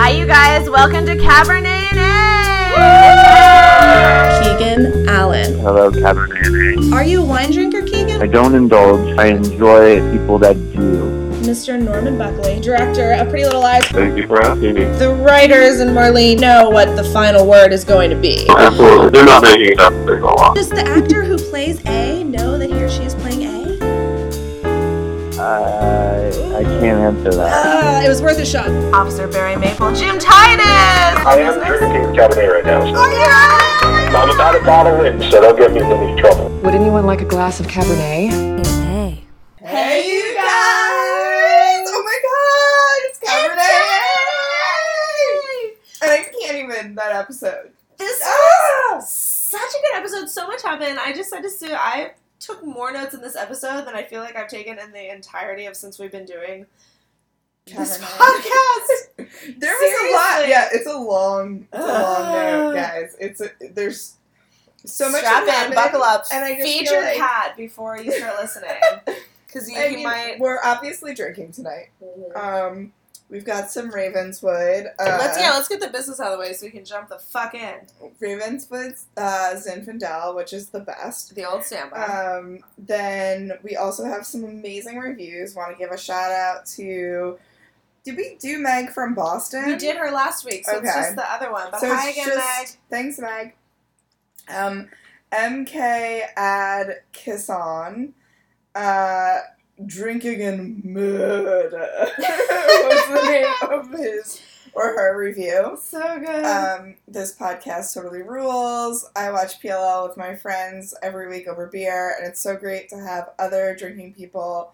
Hi, you guys. Welcome to Cabernet A! Keegan Allen. Hello, Cabernet. Are you a wine drinker, Keegan? I don't indulge. I enjoy people that do. Mr. Norman Buckley, director of Pretty Little Liars. Thank you for asking me. The writers and Marlene know what the final word is going to be. Absolutely. They're not making it up as they go. Does the actor who plays A know that he or she is playing A? Uh, I can't answer that. Ah, it was worth a shot. Officer Barry Maple, Jim Titus. I am drinking Cabernet right now. So Oh, yeah. I'm about a bottle in, so don't get me in any trouble. Would anyone like a glass of Cabernet? Hey, Hey you guys! Oh my god, it's Cabernet! And I can't even that episode. This Ah! was such a good episode. So much happened. I just said to Sue, I took more notes in this episode than I feel like I've taken in the entirety of since we've been doing this podcast. There was a lot. Yeah, it's a long, it's a long Ugh. note, guys. It's a, there's so much. Strap in, buckle up, and I just feed your like- cat before you start listening, because you, you mean, might. We're obviously drinking tonight. Um, we've got some Ravenswood. Uh, let's yeah, let's get the business out of the way so we can jump the fuck in. Ravenswood uh, Zinfandel, which is the best. The old standby. Um, then we also have some amazing reviews. Want to give a shout out to. Did we do Meg from Boston? we did her last week, so it's just the other one. But So hi again, just- Meg. Thanks, Meg. Um, MK Ad Kisson. Uh, Drinking and Murder was the name of his or her review. So good. Um, this podcast totally rules. I watch PLL with my friends every week over beer, and it's so great to have other drinking people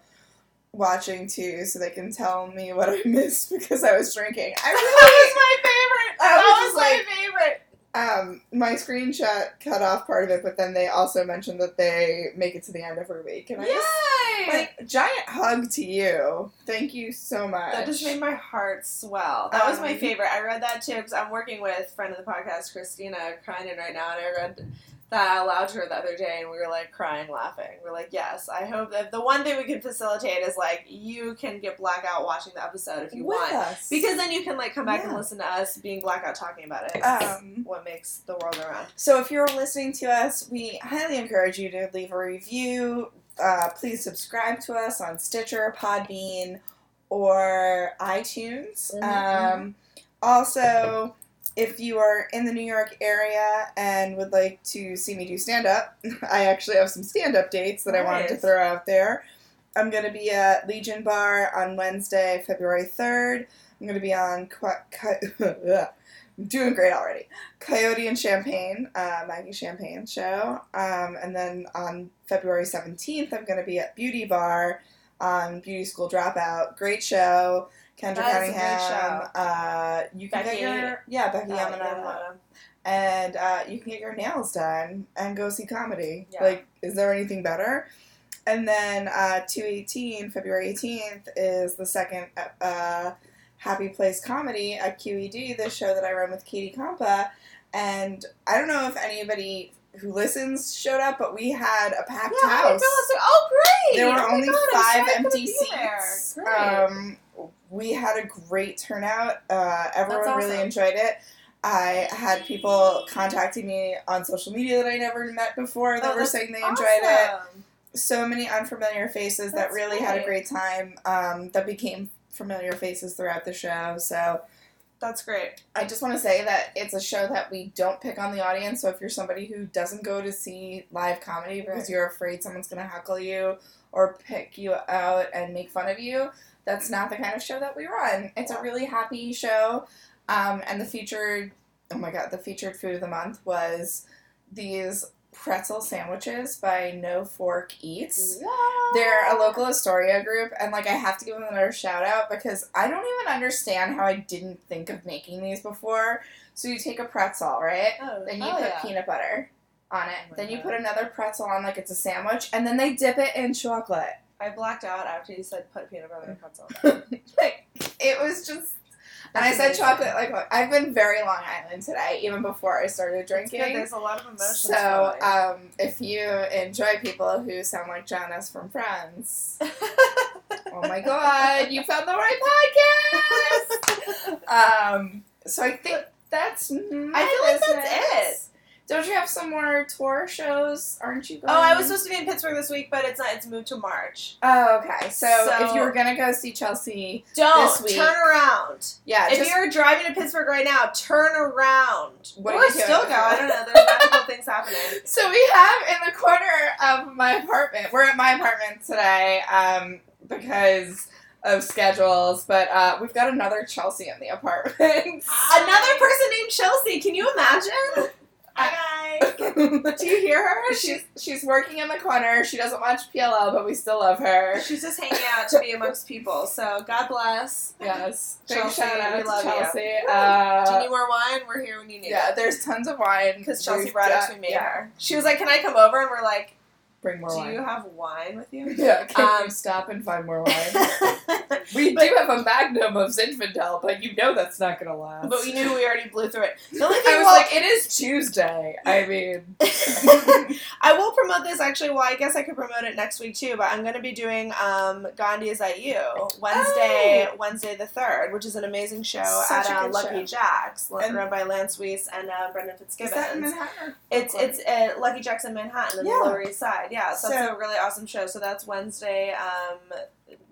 watching too, so they can tell me what I missed because I was drinking. I that really, was my favorite. I That was was just my like- favorite. Um, my screenshot cut off part of it, but then they also mentioned that they make it to the end every week, and I just like giant hug to you. Thank you so much. that just made my heart swell. That was my Um, favorite. I read that too because I'm working with friend of the podcast, Christina Kreinen, right now, and I read that loud to her the other day, and we were like crying, laughing. We're like, yes, I hope that the one thing we can facilitate is like you can get blackout watching the episode if you with want, us because then you can like come back and listen to us being blackout talking about it. Um, what makes the world go round. So if you're listening to us, we highly encourage you to leave a review. Uh, please subscribe to us on Stitcher, Podbean, or iTunes. Mhm. Um, also, if you are in the New York area and would like to see me do stand up, I actually have some stand up dates that I wanted to throw out there. I'm going to be at Legion Bar on Wednesday, February 3rd. I'm going to be on. I'm doing great already. Coyote and Champagne, uh, Maggie Champagne show. Um, and then on February 17th, I'm going to be at Beauty Bar on Beauty School Dropout. Great show. Kendra That is a great Cunningham. Uh, you can Becky- get your yeah Becky Uh, and uh, you can get your nails done and go see comedy. Yeah. Like, is there anything better? And then uh, 218, February 18th, is the second uh, Happy Place comedy at QED, the show that I run with Katie Compa. And I don't know if anybody who listens showed up, but we had a packed Yeah, house. I feel like, oh great! There were Oh only God, five sorry I couldn't empty seats. Great. Um, we had a great turnout. Uh, everyone That's really enjoyed it. I had people contacting me on social media that I never met before that Oh, were saying they enjoyed it. So many unfamiliar faces that That's really had a great. great time um, that became familiar faces throughout the show. So That's great. I just want to say that it's a show that we don't pick on the audience. So if you're somebody who doesn't go to see live comedy because Right. you're afraid someone's going to heckle you or pick you out and make fun of you, that's not the kind of show that we run. It's a really happy show. Um, and the featured, oh my god, the featured food of the month was these pretzel sandwiches by No Fork Eats. Yeah. They're a local Astoria group, and like I have to give them another shout out because I don't even understand how I didn't think of making these before. So you take a pretzel, right? Oh, Then you hell put yeah. peanut butter on it. Oh then you put another pretzel on like it's a sandwich, and then they dip it in chocolate. I blacked out after you said put peanut butter in pretzel. like it was just. And I said amazing. chocolate. Like I've been very Long Island today, even before I started drinking. There's a lot of emotions. So, um, if you enjoy people who sound like Janice from Friends, Oh my god, you found the right podcast. um, so I think that's. I feel like that's business. Don't you have some more tour shows? Aren't you going? Oh, I was supposed to be in Pittsburgh this week, but it's not. It's moved to March. Oh, okay. So, So- if you were gonna go see Chelsea, Don't This week. turn around. yeah, if just you're driving to Pittsburgh right now, turn around. What are or you doing? still go. I don't know. There's magical things happening. So we have in the corner of my apartment. We're at my apartment today um, because of schedules, but uh, we've got another Chelsea in the apartment. Another person named Chelsea. Can you imagine? Hi. Guys. Do you hear her? she's she's working in the corner. She doesn't watch PLL, but we still love her. She's just hanging out to be amongst people. So God bless. Yes, big Chelsea, shout out we to love you. Chelsea. Do you Uh, need more wine? We're here when you need yeah, it. there's tons of wine Because Chelsea brought it to me. Yeah. She was like, "Can I come over?" And we're like, bring more "Do wine. you have wine with you?" yeah, can Um, you stop and find more wine? We But- do have a magnum of Zinfandel, but you know that's not gonna last. But we knew we already blew through it. The only thing I was well- like, it is Tuesday. I mean, I will promote this actually. Well, I guess I could promote it next week too. But I'm going to be doing um, Gandhi is at you Wednesday, Wednesday the third, which is an amazing show Oh. Such at a uh, Lucky show. Jack's, And- run by Lance Weiss and uh, Brendan is Fitzgibbons. that in Manhattan? It's it's at Lucky Jack's in Manhattan, in Yeah. the Lower East Side. Yeah, so, that's a really awesome show. So that's Wednesday, um,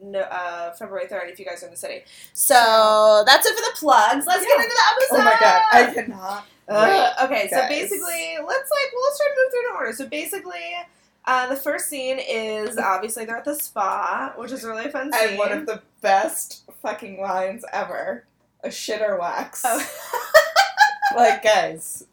no, uh, February third. If you guys are in the city, so that's it for the plugs. Let's get into the episode. Oh my god, I cannot. Ugh, okay, so basically, let's like well, let's try to move through in order. So basically, uh, the first scene is obviously they're at the spa, which is a really fun scene. And one of the best fucking lines ever: a shitter wax. Oh. like, guys,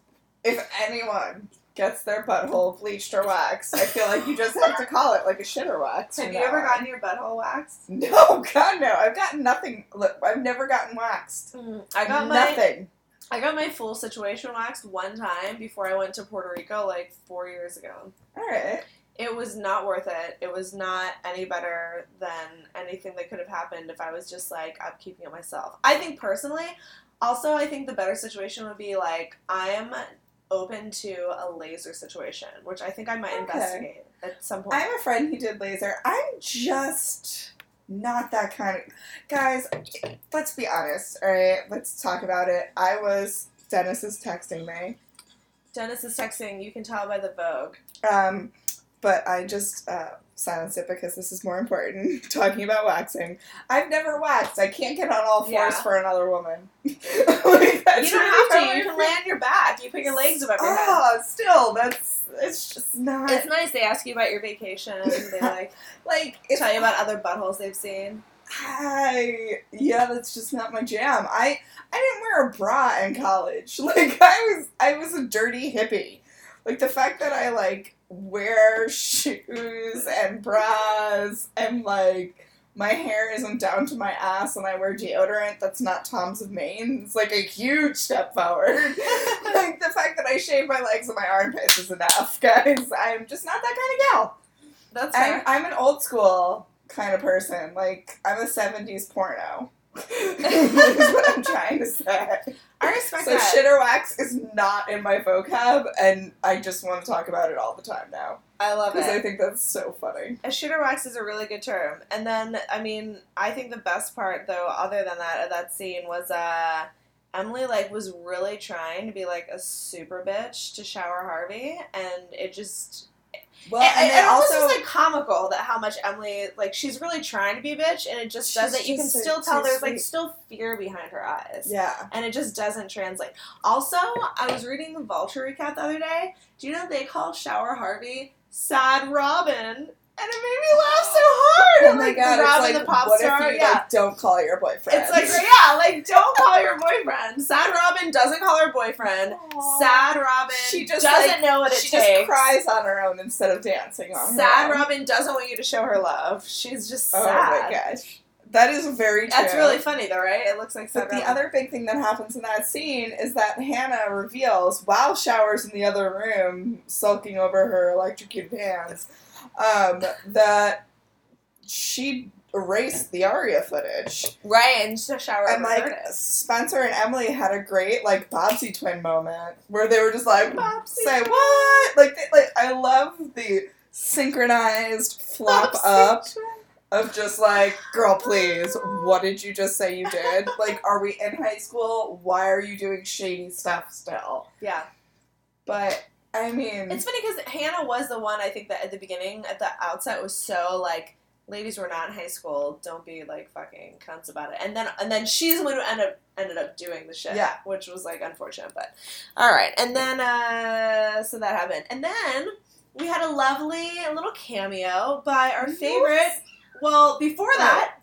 if anyone gets their butthole bleached or waxed, I feel like you just have to call it like a shitter wax. Have you ever gotten your butthole waxed? No, God, no. I've gotten nothing. Look, I've never gotten waxed. Mm, I got my nothing. I got my full situation waxed one time before I went to Puerto Rico like four years ago. All right. It was not worth it. It was not any better than anything that could have happened if I was just like, I'm keeping it myself. I think personally, also, I think the better situation would be like, I am open to a laser situation, which I think I might Okay. investigate at some point. I have a friend who did laser. I'm just not that kind of guys. Let's be honest, all right? Let's talk about it. I was Dennis is texting me, Dennis is texting, you can tell by the Vogue. um, but I just uh, silenced it because this is more important. Talking about waxing, I've never waxed. I can't get on all fours Yeah. for another woman. Like, you don't really have to, you can lay on your back. You put your legs above your head. Ah, still, that's it's just not It's nice. They ask you about your vacation. They like like tell you about other buttholes they've seen. I yeah, that's just not my jam. I I didn't wear a bra in college. Like I was I was a dirty hippie. Like the fact that I like wear shoes and bras and like my hair isn't down to my ass and I wear deodorant that's not Tom's of Maine. It's like a huge step forward. like the fact that I shave my legs and my armpits is enough, guys. I'm just not that kind of gal. That's I'm. I'm an old school kind of person. Like I'm a '70s porno. is what I'm trying to say. I respect So that. shitter wax is not in my vocab, and I just want to talk about it all the time now I love it because I think that's so funny. A shitter wax is a really good term. And then, I mean, I think the best part, though, other than that, of that scene was uh, Emily like was really trying to be like a super bitch to Sara Harvey, and it just Well, and, and, and also is like comical that how much Emily like she's really trying to be a bitch, and it just She's doesn't. You can so- still tell so there's like still fear behind her eyes. yeah. and it just doesn't translate. Also, I was reading the Vulture recap the other day. Do you know they call Sara Harvey Sad Robyn? And it made me laugh so hard. Oh And, my like, god! Robyn like, the pop what star. if you yeah. like don't call your boyfriend? it's like yeah, like don't call your boyfriend. Sad Robyn doesn't call her boyfriend. Sad Robyn She just, doesn't know what it she takes. just cries on her own instead of dancing on her Sad own. Robyn doesn't want you to show her love. She's just Oh sad. my gosh, that is very true. That's really funny though, right? It looks like sad But the other big thing that happens in that scene is that Hannah reveals, while Sara's in the other room, sulking over her electrocuted hands, um, that she erased the Aria footage. right, and just shower And like. Spencer and Emily had a great like Bobbsey twin moment where they were just like, Bobbsey say twin. what? Like, they, like I love the synchronized flop Bobbsey up twin. of just like, girl, please, what did you just say you did? Like, are we in high school? Why are you doing shady stuff still? Yeah. But I mean, It's funny because Hannah was the one I think that at the beginning, at the outset, was so like, ladies were not in high school. Don't be like fucking cunts about it. And then and then she's the one who ended up ended up doing the shit. Yeah. which was like unfortunate, but all right. And then uh, so that happened, and then we had a lovely little cameo by our favorite. Well, before that,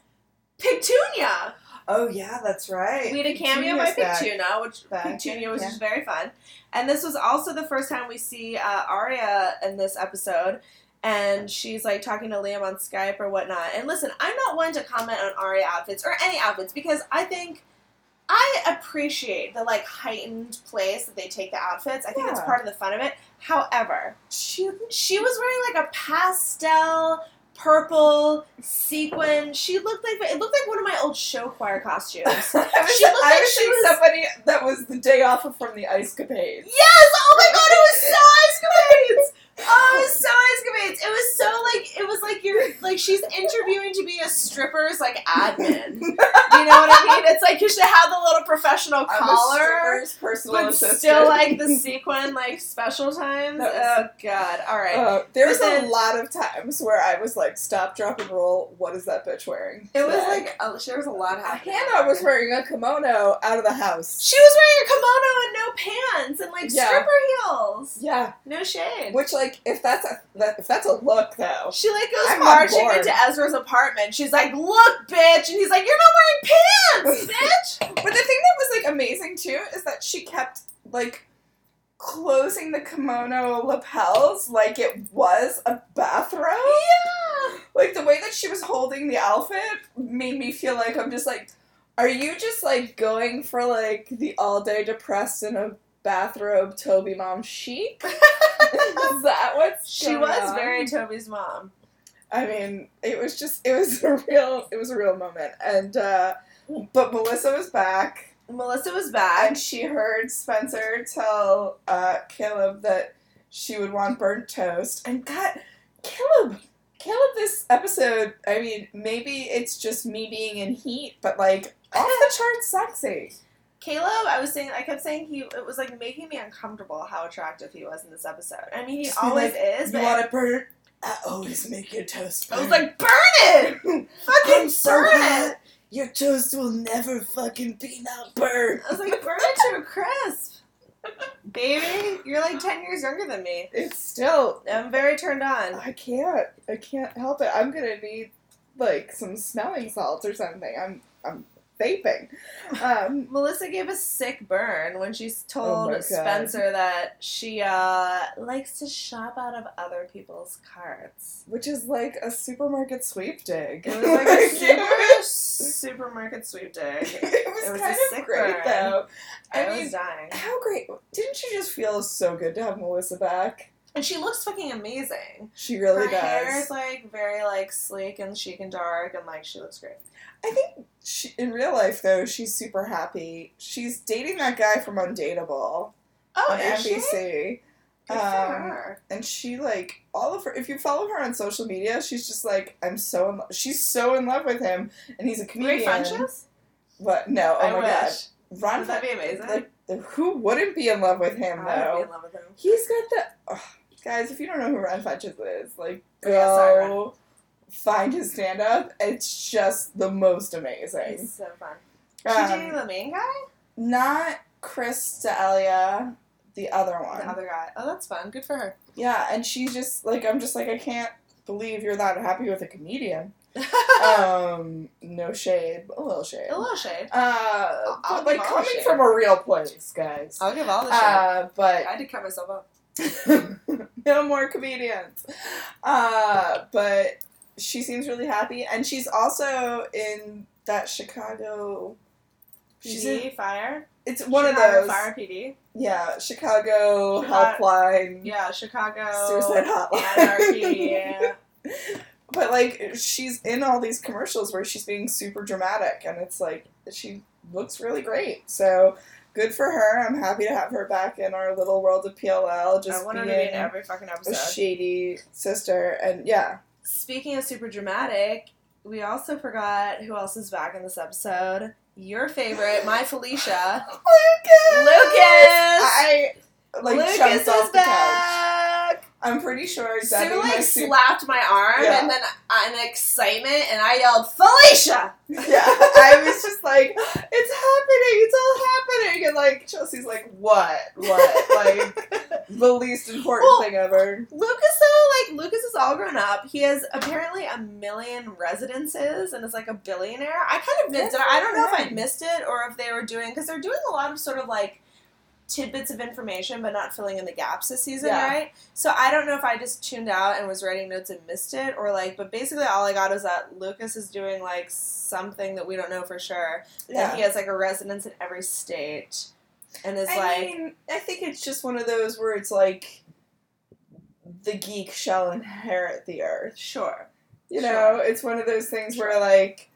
Pigtunia. Oh yeah, that's right. We had a cameo by. Pigtunia, which Back, was yeah. just very fun. And this was also the first time we see uh, Aria in this episode. And she's like talking to Liam on Skype or whatnot. And listen, I'm not one to comment on Aria outfits or any outfits because I think I appreciate the like heightened place that they take the outfits. I think it's part of the fun of it. However, She she was wearing like a pastel purple sequin. She looked like it looked like one of my old show choir costumes. I was, She looked I like she was- somebody that was the day off from the Ice Capades. Yes! Oh my god, it was so escapades! Oh, it was so escapades. It was so like it was like you're like she's interviewing to be a stripper's like admin. You know what I mean? It's like you should have the little professional I'm collar, but assistant. still like the sequin like special times. That Oh god! All right. Uh, there was a lot of times where I was like, "Stop, drop, and roll." What is that bitch wearing? it was like oh, there was a lot happening. Hannah was wearing a kimono out of the house. She was wearing a kimono and no pants and like Yeah. stripper heels. Yeah, No shade. which like if that's a that, if that's a look though, She like goes I'm marching into Ezra's apartment. She's like, "Look, bitch!" And he's like, "You're not wearing pants, bitch." But the thing that was like amazing too is that she kept like closing the kimono lapels like it was a bathrobe. yeah. Like the way that she was holding the outfit made me feel like I'm just like, are you just like going for like the all day depressed in a bathrobe Toby mom chic? is that what's She was on? very Toby's mom. I mean, it was just it was a real it was a real moment. And uh but Melissa was back Melissa was back. and she heard Spencer tell uh Caleb that she would want burnt toast. And God Caleb Caleb this episode, I mean, maybe it's just me being in heat, but like off the charts sexy. Caleb, I was saying, I kept saying he. It was like making me uncomfortable how attractive he was in this episode. I mean, he always like, is. You But want it burnt? I always make your toast I was like, burn it, fucking I'm so burn hot. it. Your toast will never fucking be not burnt. I was like, burn it to a crisp, baby. You're like ten years younger than me. It's still I'm very turned on. I can't. I can't help it. I'm gonna need like some smelling salts or something. I'm I'm vaping. Um, Melissa gave a sick burn when she told Oh. Spencer that she uh, likes to shop out of other people's carts. which is like a supermarket sweep dig. It was like a super supermarket sweep day. it was, it was kind of sick great burn. though. I, I was dying. how great! Didn't you just feel so good to have Melissa back? And she looks fucking amazing. She really Her does. Her hair is like very like sleek and chic and dark, and like she looks great. I think she, in real life though, she's super happy. She's dating that guy from Undateable Oh, on is she? NBC. Um, and she like all of her if you follow her on social media she's just like i'm so in love she's so in love with him and he's a comedian but no oh I my wish. god ron Would that be amazing? like who wouldn't be in love with him I would be though in love with him. he's got the ugh, guys if you don't know who ron Funches is like go yeah, sorry, find his stand-up it's just the most amazing He's so fun. She Um, the main guy? not chris D'Elia, the other one The other guy. Oh, that's fun. Good for her. Yeah, and she's just like, I'm just like, I can't believe you're that happy with a comedian. um, no shade, a little shade. a little shade. Uh, I'll but like give all the coming shade. from a real place, guys. I'll give all the shade. Uh, but I had to cut myself up. no more comedians. Uh, but she seems really happy, and she's also in that Chicago. She's in, PD fire. it's one Chicago of those. Fire PD. Yeah, Chicago Chicago- helpline. Yeah, Chicago. Suicide hotline. Anarchy. Yeah. But like she's in all these commercials where she's being super dramatic and it's like she looks really great. So good for her. I'm happy to have her back in our little world of PLL. Just I want her being to be in every fucking a episode. shady sister and yeah. Speaking of super dramatic, we also forgot who else is back in this episode. Your favorite, my Felicia. Lucas. Lucas! I like Lucas is off the couch. back. I'm pretty sure Sue Debbie, my like slapped my arm Yeah. and then uh, in excitement and I yelled Felicia. Yeah, I was just like, it's happening, it's all happening, and like Chelsea's like, what, what, like the least important Well, thing ever. Lucas though, like Lucas is all grown up. He has apparently a million residences and is like a billionaire. I kind of missed it. I don't know if I missed it or if they were doing because they're doing a lot of sort of like tidbits of information but not filling in the gaps this season, Yeah. right? So I don't know if I just tuned out and was writing notes and missed it or like but basically all I got is that Lucas is doing like something that we don't know for sure. Yeah. And he has like a residence in every state and is I like mean, I think it's just one of those where it's like the geek shall inherit the earth. sure. You know, it's one of those things where like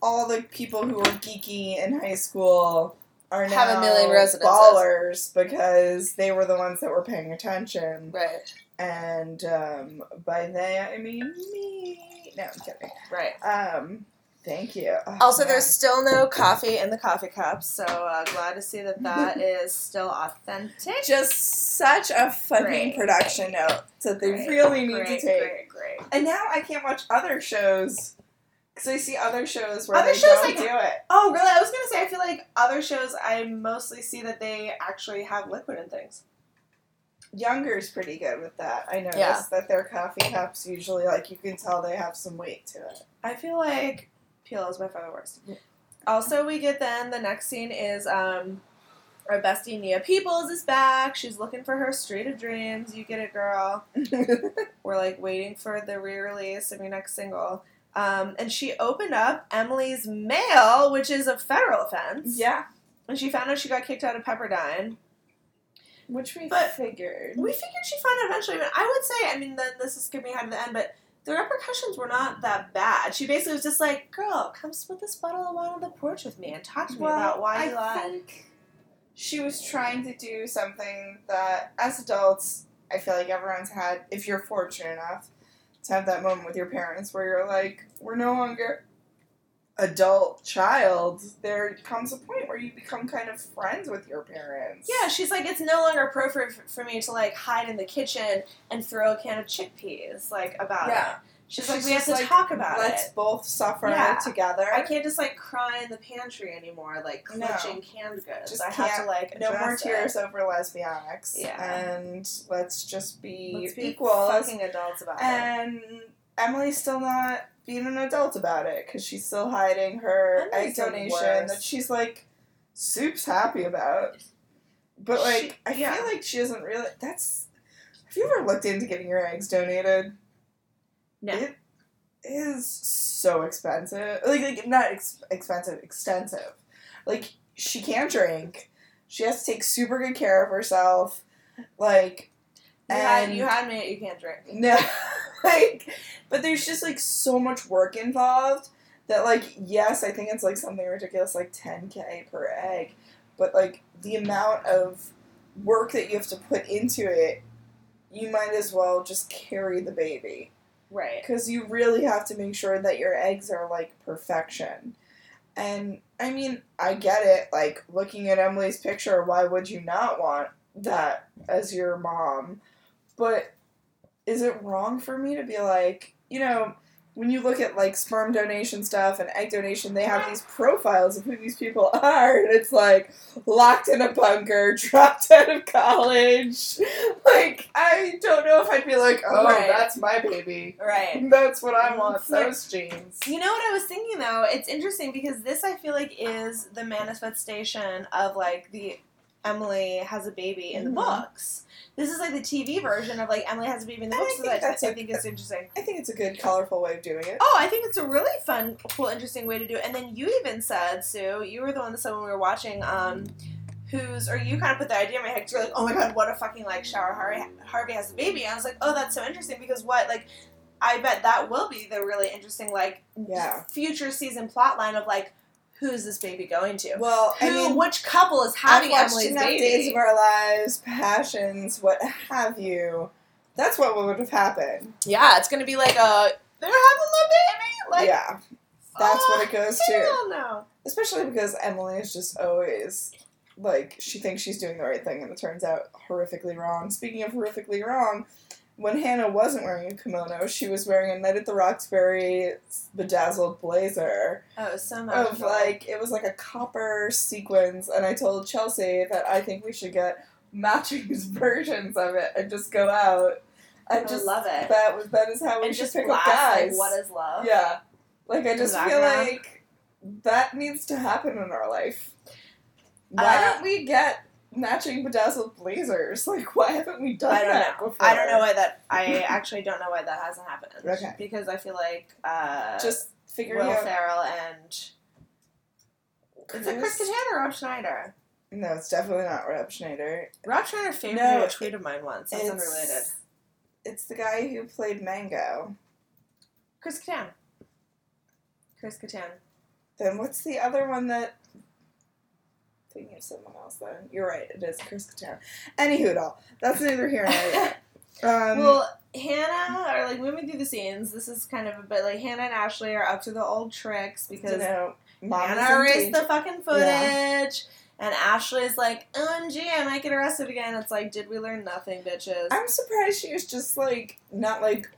all the people who were geeky in high school are now Have a million residences. ballers because they were the ones that were paying attention. Right. And um, by they, I mean me. No, I'm kidding. Right. Um, thank you. Oh, Also, man. there's still no coffee in the coffee cups, so uh, glad to see that that is still authentic. just such a fucking Great. production note that they Great, really need great, to take. Great, great. And now I can't watch other shows because I see other shows where Other they shows, don't like- do it. Oh, really? I was gonna say I feel like other shows I mostly see that they actually have liquid in things. Younger's pretty good with that. I noticed Yeah. that their coffee cups usually, like, you can tell they have some weight to it. I feel like PLL is by far the worst. Also, we get then the next scene is um, our bestie Nia Peeples is back. She's looking for her Street of Dreams. You get it, girl. We're like waiting for the re-release of your next single. Um, and she opened up Emily's mail, which is a federal offense. yeah, And she found out she got kicked out of Pepperdine. which we But- figured. We figured she'd find out eventually, but I would say, I mean, then this is skipping ahead to the end, but the repercussions were not that bad. She basically was just like, "Girl, come split this bottle of wine on the porch with me and talk to me about why you I lied." think she was trying to do something that, as adults, I feel like everyone's had. If you're fortunate enough to have that moment with your parents where you're like, we're no longer adult child. There comes a point where you become kind of friends with your parents. Yeah, she's like, it's no longer appropriate for, me to like hide in the kitchen and throw a can of chickpeas like about Yeah. it. She's, She's like, we have to like, talk about it. Let's both suffer Yeah. together. I can't just like cry in the pantry anymore, like No. clutching canned goods. Just I have to like no more address it. tears over lesbianics. Yeah. And let's just be Let's be equals. fucking adults about it. And Emily's still not being an adult about it because she's still hiding her Emily's egg donation worst. that she's like soup's happy about. But like, She- I yeah. feel like she doesn't really. That's. Have you ever looked into getting your eggs donated? No. It is so expensive. Like, like not ex- expensive, extensive. Like she can't drink. She has to take super good care of herself. Like You had, you had me at you can't drink. no, like, but there's just like so much work involved that, like, yes, I think it's like something ridiculous, like 10k per egg, but like the amount of work that you have to put into it, you might as well just carry the baby Right. because you really have to make sure that your eggs are like perfection. And I mean, I get it. Like looking at Emily's picture, why would you not want that as your mom? But is it wrong for me to be like, you know, when you look at like sperm donation stuff and egg donation, they have these profiles of who these people are, and it's like locked in a bunker, dropped out of college. Like, I don't know if I'd be like, oh, Right. that's my baby. Right. That's what I mm-hmm. want, Yeah. those jeans. You know what I was thinking though? It's interesting because this I feel like is the manifestation of like the Emily has a baby in the Mhm. books. This is like the TV version of like Emily has a baby in the And I books. So think that's I a- think it's interesting. I think it's a good, colorful way of doing it. Oh, I think it's a really fun, cool, interesting way to do it. And then you even said, Sue, you were the one that said when we were watching, um, who's, or you kind of put the idea in my head, 'cause you're like, oh my god, what a fucking like shower Harvey, Harvey has a baby. And I was like, oh, that's so interesting because what, like, I bet that will be the really interesting, like, Yeah. future season plot line of like, who's this baby going to? Well, Who, I mean, which couple is I've having watched enough baby? Days of Our Lives, Passions, what have you. That's what would have happened. yeah, it's gonna be like a, they're having the baby. Like, yeah. That's what it oh, goes to. No. Especially because Emily is just always like she thinks she's doing the right thing and it turns out horrifically wrong. Speaking of horrifically wrong, when Hannah wasn't wearing a kimono, she was wearing a Night at the Roxbury bedazzled blazer Oh, so much. of like it was like a copper sequins and I told Chelsea that I think we should get matching versions of it and just go out and I just love it. that was that is how we and should just pick blast, up guys. like, what is love? Yeah. Like I just feel like that needs to happen in our life. Why Uh, don't we get matching bedazzled blazers? Like why haven't we done I don't that know. before? I don't know why that. I actually don't know why that hasn't happened. Okay. Because I feel like uh, Just figure Will out. Ferrell and is it Chris Kattan or Rob Schneider? No, it's definitely not Rob Schneider. Rob Schneider favored No, a tweet of mine once. That's It's- unrelated. It's the guy who played Mango. Chris Kattan. Chris Kattan. Then what's the other one that? Thinking of someone else. Then you're right. It is Chris Kattan. Anywho, doll. That's neither here nor there. Um, well, Hannah are like moving through the scenes. This is kind of a bit like Hannah and Ashley are up to the old tricks you because know, Hannah erased the fucking footage. Yeah. And Ashley's like, OMG, I might get arrested again. It's like, did we learn nothing, bitches? I'm surprised she was just like not like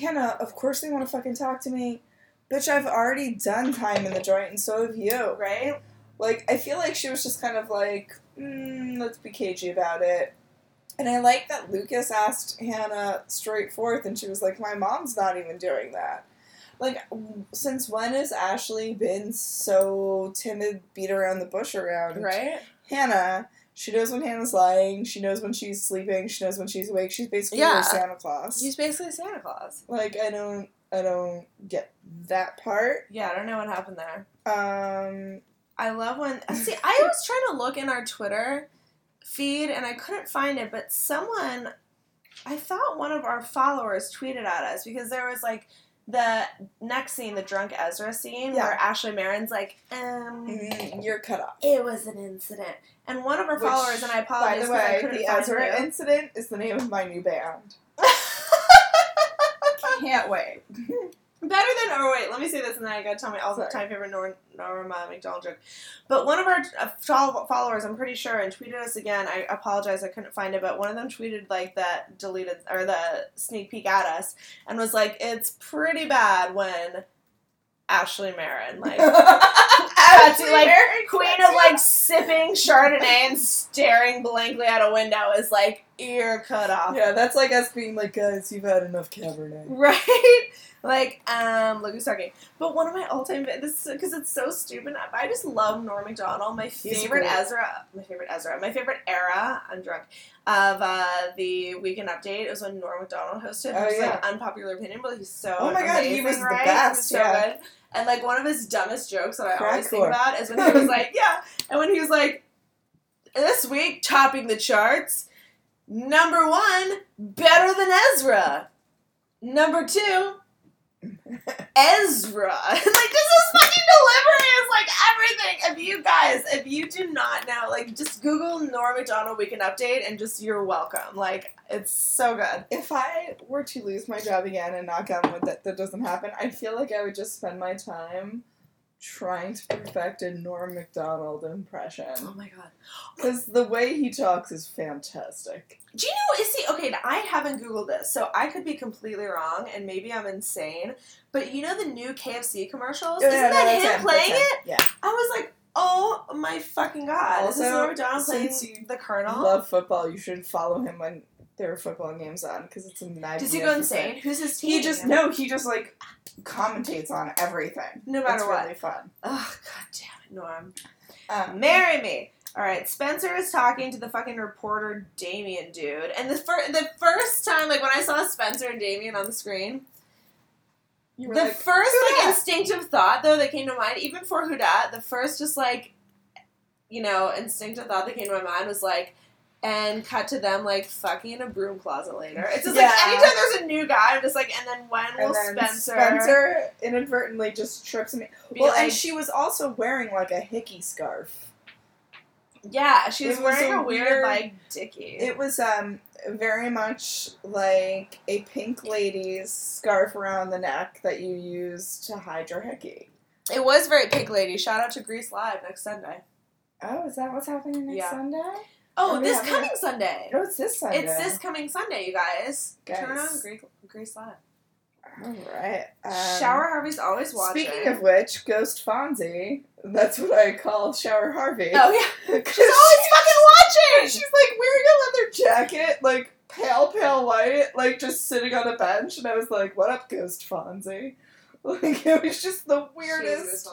Hannah. Of course they want to fucking talk to me, bitch. I've already done time in the joint, and so have you. right? Like I feel like she was just kind of like, mm, let's be cagey about it. And I like that Lucas asked Hannah straight forth, and she was like, "My mom's not even doing that." Like, since when has Ashley been so timid, beat around the bush around Right? Hannah? She knows when Hannah's lying. She knows when she's sleeping. She knows when she's awake. She's basically Yeah. Santa Claus. He's basically Santa Claus. Like I don't, I don't get that part. Yeah, I don't know what happened there. Um, I love when. See, I was trying to look in our Twitter feed and I couldn't find it, but someone, I thought one of our followers tweeted at us because there was like the next scene, the drunk Ezra scene, Yeah. where Ashley Marin's like, um. mm, you're cut off. It was an incident. And one of our Which, followers, and I By apologize the 'cause I couldn't the Ezra you. incident is the name of my new band. I can't wait. Better than, or wait, let me say this and then I gotta tell my all Sorry. time favorite Norm, Norma Macdonald joke. But one of our uh, followers, I'm pretty sure, and tweeted us again. I apologize, I couldn't find it, but one of them tweeted like that deleted, or the sneak peek at us and was like, it's pretty bad when Ashley Marin, like, Ashley like, Marin queen cuts of like sipping Chardonnay and staring blankly out a window is like, ear cut off. Yeah, that's like us being like, guys, you've had enough Cabernet. Right? Like, um, look who's talking. But one of my all-time this because it's so stupid. I just love Norm Macdonald. My He's favorite great. Ezra, my favorite Ezra, my favorite era. I'm drunk. Of uh, the Weekend Update. It was when Norm Macdonald hosted. Oh, is like yeah. unpopular opinion, but he's so. Oh my God, he was the right? best, He's so yeah. good. And like one of his dumbest jokes that I always think about is when he was like, yeah, and when he was like, this week topping the charts, number one, better than Ezra. Number two, Ezra. like this is fucking delivery is like everything. If you guys, if you do not know, like just Google Norm Macdonald Weekend Update and just you're welcome. Like it's so good. If I were to lose my job again and knock on that that doesn't happen, I feel like I would just spend my time trying to perfect a Norm Macdonald impression. Oh my god. Because the way he talks is fantastic. Do you know? Is he okay? now, I haven't googled this, so I could be completely wrong, and maybe I'm insane. But you know the new KFC commercials? Isn't no, that him him, playing that's it? Yeah. I was like, oh my fucking god! this is Norm Macdonald playing the Colonel. Love football. You should follow him when there are football games on because it's a. Does he go insane? Who's his team? He just no. He just like commentates on everything. No matter it's what. really fun. Oh god damn it, Norm. Um, Marry me. All right, Spencer is talking to the fucking reporter Damien dude, and the fir- the first time, like when I saw Spencer and Damien on the screen, you were the like, first like instinctive thought though that came to mind, even for who dat, the first just like, you know, instinctive thought that came to my mind was like, and cut to them like fucking in a broom closet later. It's just like anytime there's a new guy, I'm just like, and then when will then Spencer, Spencer inadvertently just trips me. Well, like, and she was also wearing like a hickey scarf. yeah, she was was wearing a a weird, weird- like dicky. It was um very much like a pink lady's scarf around the neck that you use to hide your hickey. It was very pink lady. Shout out to Grease Live next Sunday. Oh, is that what's happening next Yeah. Sunday? Oh, Oh, this coming Sunday. No, it's this Sunday. It's this coming Sunday, you guys. Turn on Guys. Grease, Grease Live. All right. Um, Sara Harvey's always watching. Speaking of which, Ghost Fonzie. That's what I call Sara Harvey. oh yeah. she's always fucking watching. She's like wearing a leather jacket, like pale, pale white, like just sitting on a bench, and I was like, "What up, Ghost Fonzie?" Like it was just the weirdest,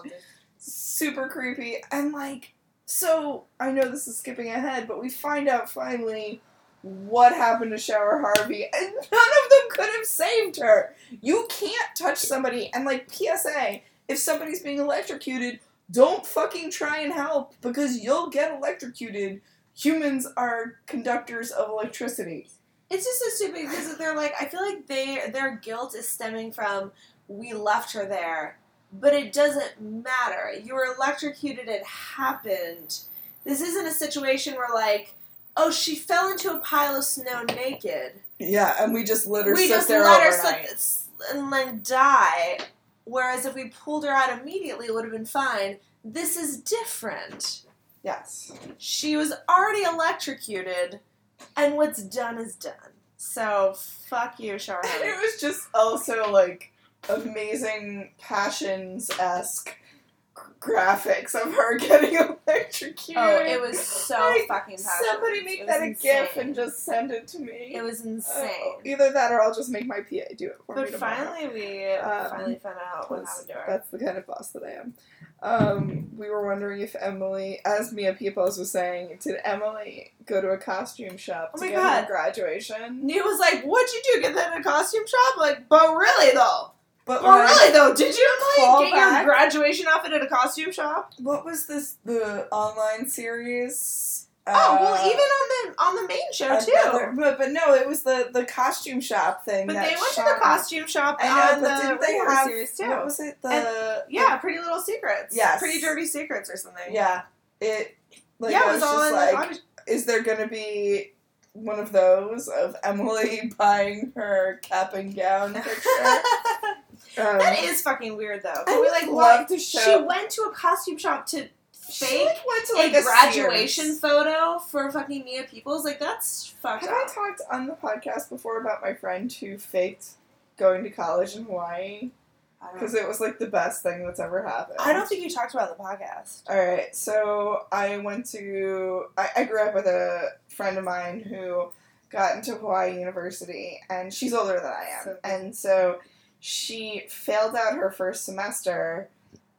super creepy, and like so. I know this is skipping ahead, but we find out finally what happened to Sara Harvey, and none of them could have saved her. You can't touch somebody, and like PSA, if somebody's being electrocuted, don't fucking try and help because you'll get electrocuted. Humans are conductors of electricity. It's just so stupid because they're like, I feel like they their guilt is stemming from we left her there, but it doesn't matter. You were electrocuted. It happened. This isn't a situation where like, oh, she fell into a pile of snow naked. Yeah, and we just let her we sit just there let her sit and then die. Whereas if we pulled her out immediately, it would have been fine. This is different. Yes. She was already electrocuted, and what's done is done. So fuck you, And Charlotte. it was just also like amazing passions esque graphics of her getting electrocuted. Oh, it was so Like, fucking passionate. Somebody make that a insane. gif and just send it to me. It was insane. Oh, either that or I'll just make my PA do it for me but finally, we Um, finally found out what happened to her. That's the kind of boss that I am. Um, we were wondering if Emily, as Mia Peeples was saying, did Emily go to a costume shop Oh to my get God. her graduation? Neil was like, "What'd you do? Get that in a costume shop?" Like, but really though, But I- really though, did you Emily get back. your graduation outfit at a costume shop? what was this? The online series? oh well, Uh, even on the on the main show too. But, but no, it was the the costume shop thing. But they went to the costume shop I know, but the didn't they have series too. what was it? The yeah, Pretty Little Secrets. Yes. Pretty Dirty Secrets or something. yeah. It like yeah, it was was all just in like, the is there gonna be one of those of Emily buying her cap and gown picture? Um, that is fucking weird though. I we like love to show. She went to a costume shop to fake like, went to like a a graduation Sears. photo for fucking Mia Peeples. Like that's fucked Have I talked on the podcast before about my friend who faked going to college in Hawaii because it was like the best thing that's ever happened. I don't think you talked about the podcast. All right, so I went to. I, I grew up with a friend of mine who got into Hawaii University, and she's older than I am, So- and so she failed out her first semester,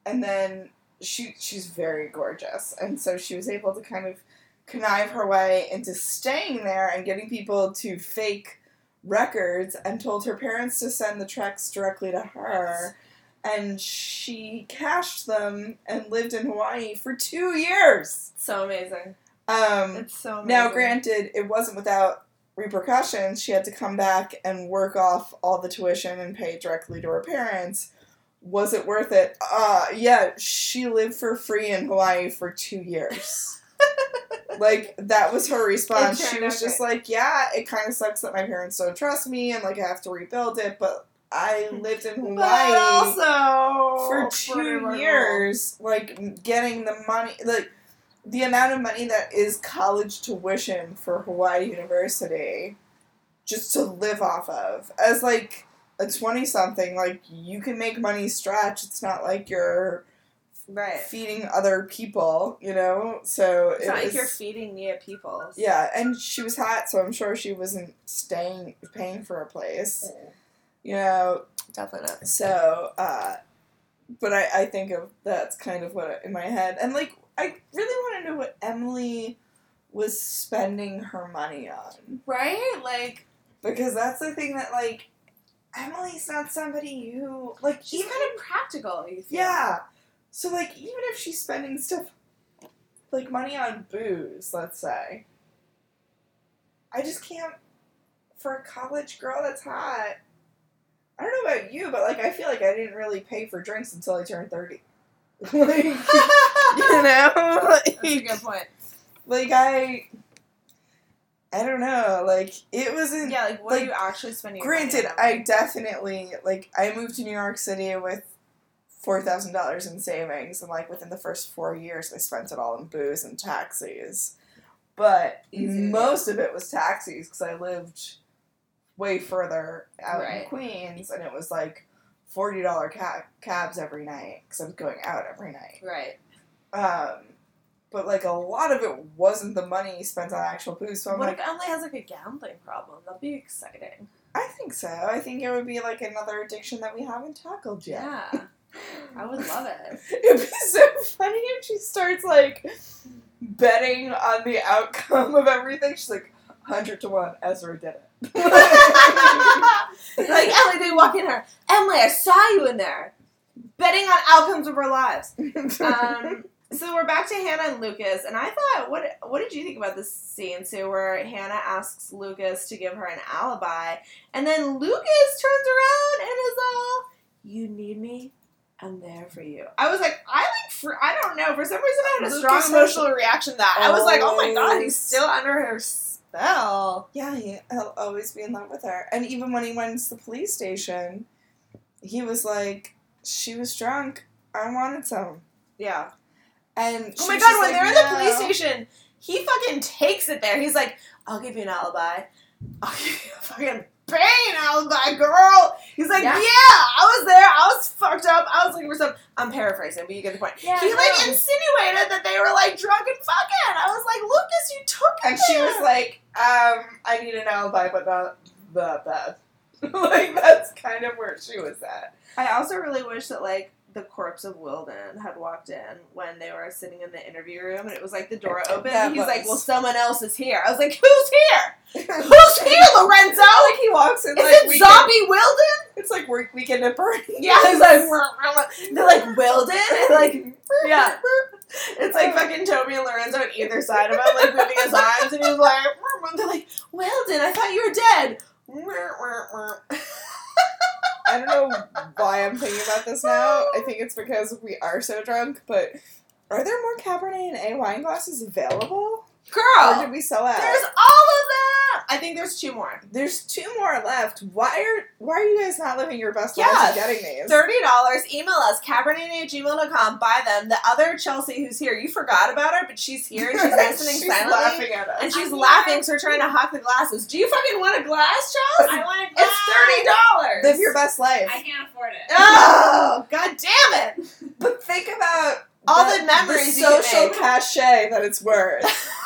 and then she she's very gorgeous, and so she was able to kind of connive her way into staying there and getting people to fake records, and told her parents to send the checks directly to her and she cashed them and lived in Hawaii for two years. So amazing. Um, It's so amazing. now, granted, it wasn't without repercussions. She had to come back and work off all the tuition and pay directly to her parents. Was it worth it? Uh, yeah, she lived for free in Hawaii for two years. like, that was her response. She was just like, yeah, it kind of sucks that my parents don't trust me and, like, I have to rebuild it, but I lived in Hawaii but also for two years, like getting the money, like the amount of money that is college tuition for Hawaii University, just to live off of as like a twenty something. Like you can make money stretch. It's not like you're Right. feeding other people, you know. So It's it not was, like you're feeding Mia Peeples. yeah, and she was hot, so I'm sure she wasn't staying paying for a place. You know, Definitely not. so, uh, but I, I think of that's kind of what in my head, and like I really want to know what Emily was spending her money on Right? Like because that's the thing that like Emily's not somebody who like she's even kind of practical. Yeah. So like even if she's spending stuff like money on booze, let's say, I just can't for a college girl that's hot. I don't know about you, but like I feel like I didn't really pay for drinks until I turned thirty. like you know, That's a like, good point. like I, I don't know. Like it wasn't. Yeah, like what like, are you actually spending? Granted? I definitely like I moved to New York City with four thousand dollars in savings, and like within the first four years, I spent it all in booze and taxis. But Easy. most of it was taxis because I lived way further out Right. in Queens, and it was like forty dollar cab- cabs every night because I was going out every night. Right. Um, but like a lot of it wasn't the money spent on actual booze. So I'm what like, if Emily has like a gambling problem? That'd be exciting. I think so. I think it would be like another addiction that we haven't tackled yet. Yeah. I would love it. It'd be so funny if she starts like betting on the outcome of everything. She's like, hundred to one, Ezra did it. like Emily, they walk in here. Emily, I saw you in there, betting on outcomes of our lives. Um, so we're back to Hannah and Lucas, and I thought, what what did you think about this scene? So where Hannah asks Lucas to give her an alibi, and then Lucas turns around and is all, "You need me." I'm there for you. I was like, I like, for, I don't know. For some reason, I had a strong Lucas has emotional reaction to that. I was like, oh my god, he's still under her spell. yeah, he, he'll always be in love with her. And even when he went to the police station, he was like, she was drunk. I wanted some. Yeah. And Oh my god, when like, they're in the police station, he fucking takes it there. He's like, I'll give you an alibi. I'll give you a fucking pain alibi, girl. He's like, yeah. Yeah. I was there. I was fucked up. I was looking for some. I'm paraphrasing, but you get the point. Yeah, he like insinuated that they were like drunk and fucking. I was like, Lucas, you took it. And she was like, um, I need an alibi, but not that bad. like, that's kind of where she was at. I also really wish that like the corpse of Wilden had walked in when they were sitting in the interview room, and it was like the door opened. And he's like, "Well, someone else is here." I was like, "Who's here? Who's here, Lorenzo?" like, he walks in Is like, it weekend, zombie Wilden? It's like work weekend at Bernie. Yeah, he's like, they're like Wilden, and like, yeah, it's like uh-huh. fucking Toby and Lorenzo on either side of him, like moving his arms, and he's like, they're like, Wilden, I thought you were dead. I don't know why I'm thinking about this now. I think it's because we are so drunk, but are there more Cabernet and A wine glasses available? Or Girl, did we sell out? there's all of them. I think there's two more. There's two more left. Why are why are you guys not living your best Yeah, lives and getting these? Thirty dollars. Email us cabernet at gmail.com. Buy them. The other Chelsea who's here, you forgot about her, but she's here and she's listening She's silently. laughing at us. And she's I'm laughing, here. so we're trying to hawk the glasses. Do you fucking want a glass, Chelsea? I want to It's thirty dollars. Live your best life. I can't afford it. Oh, god damn it! But think about All the memories the social make. cachet that it's worth.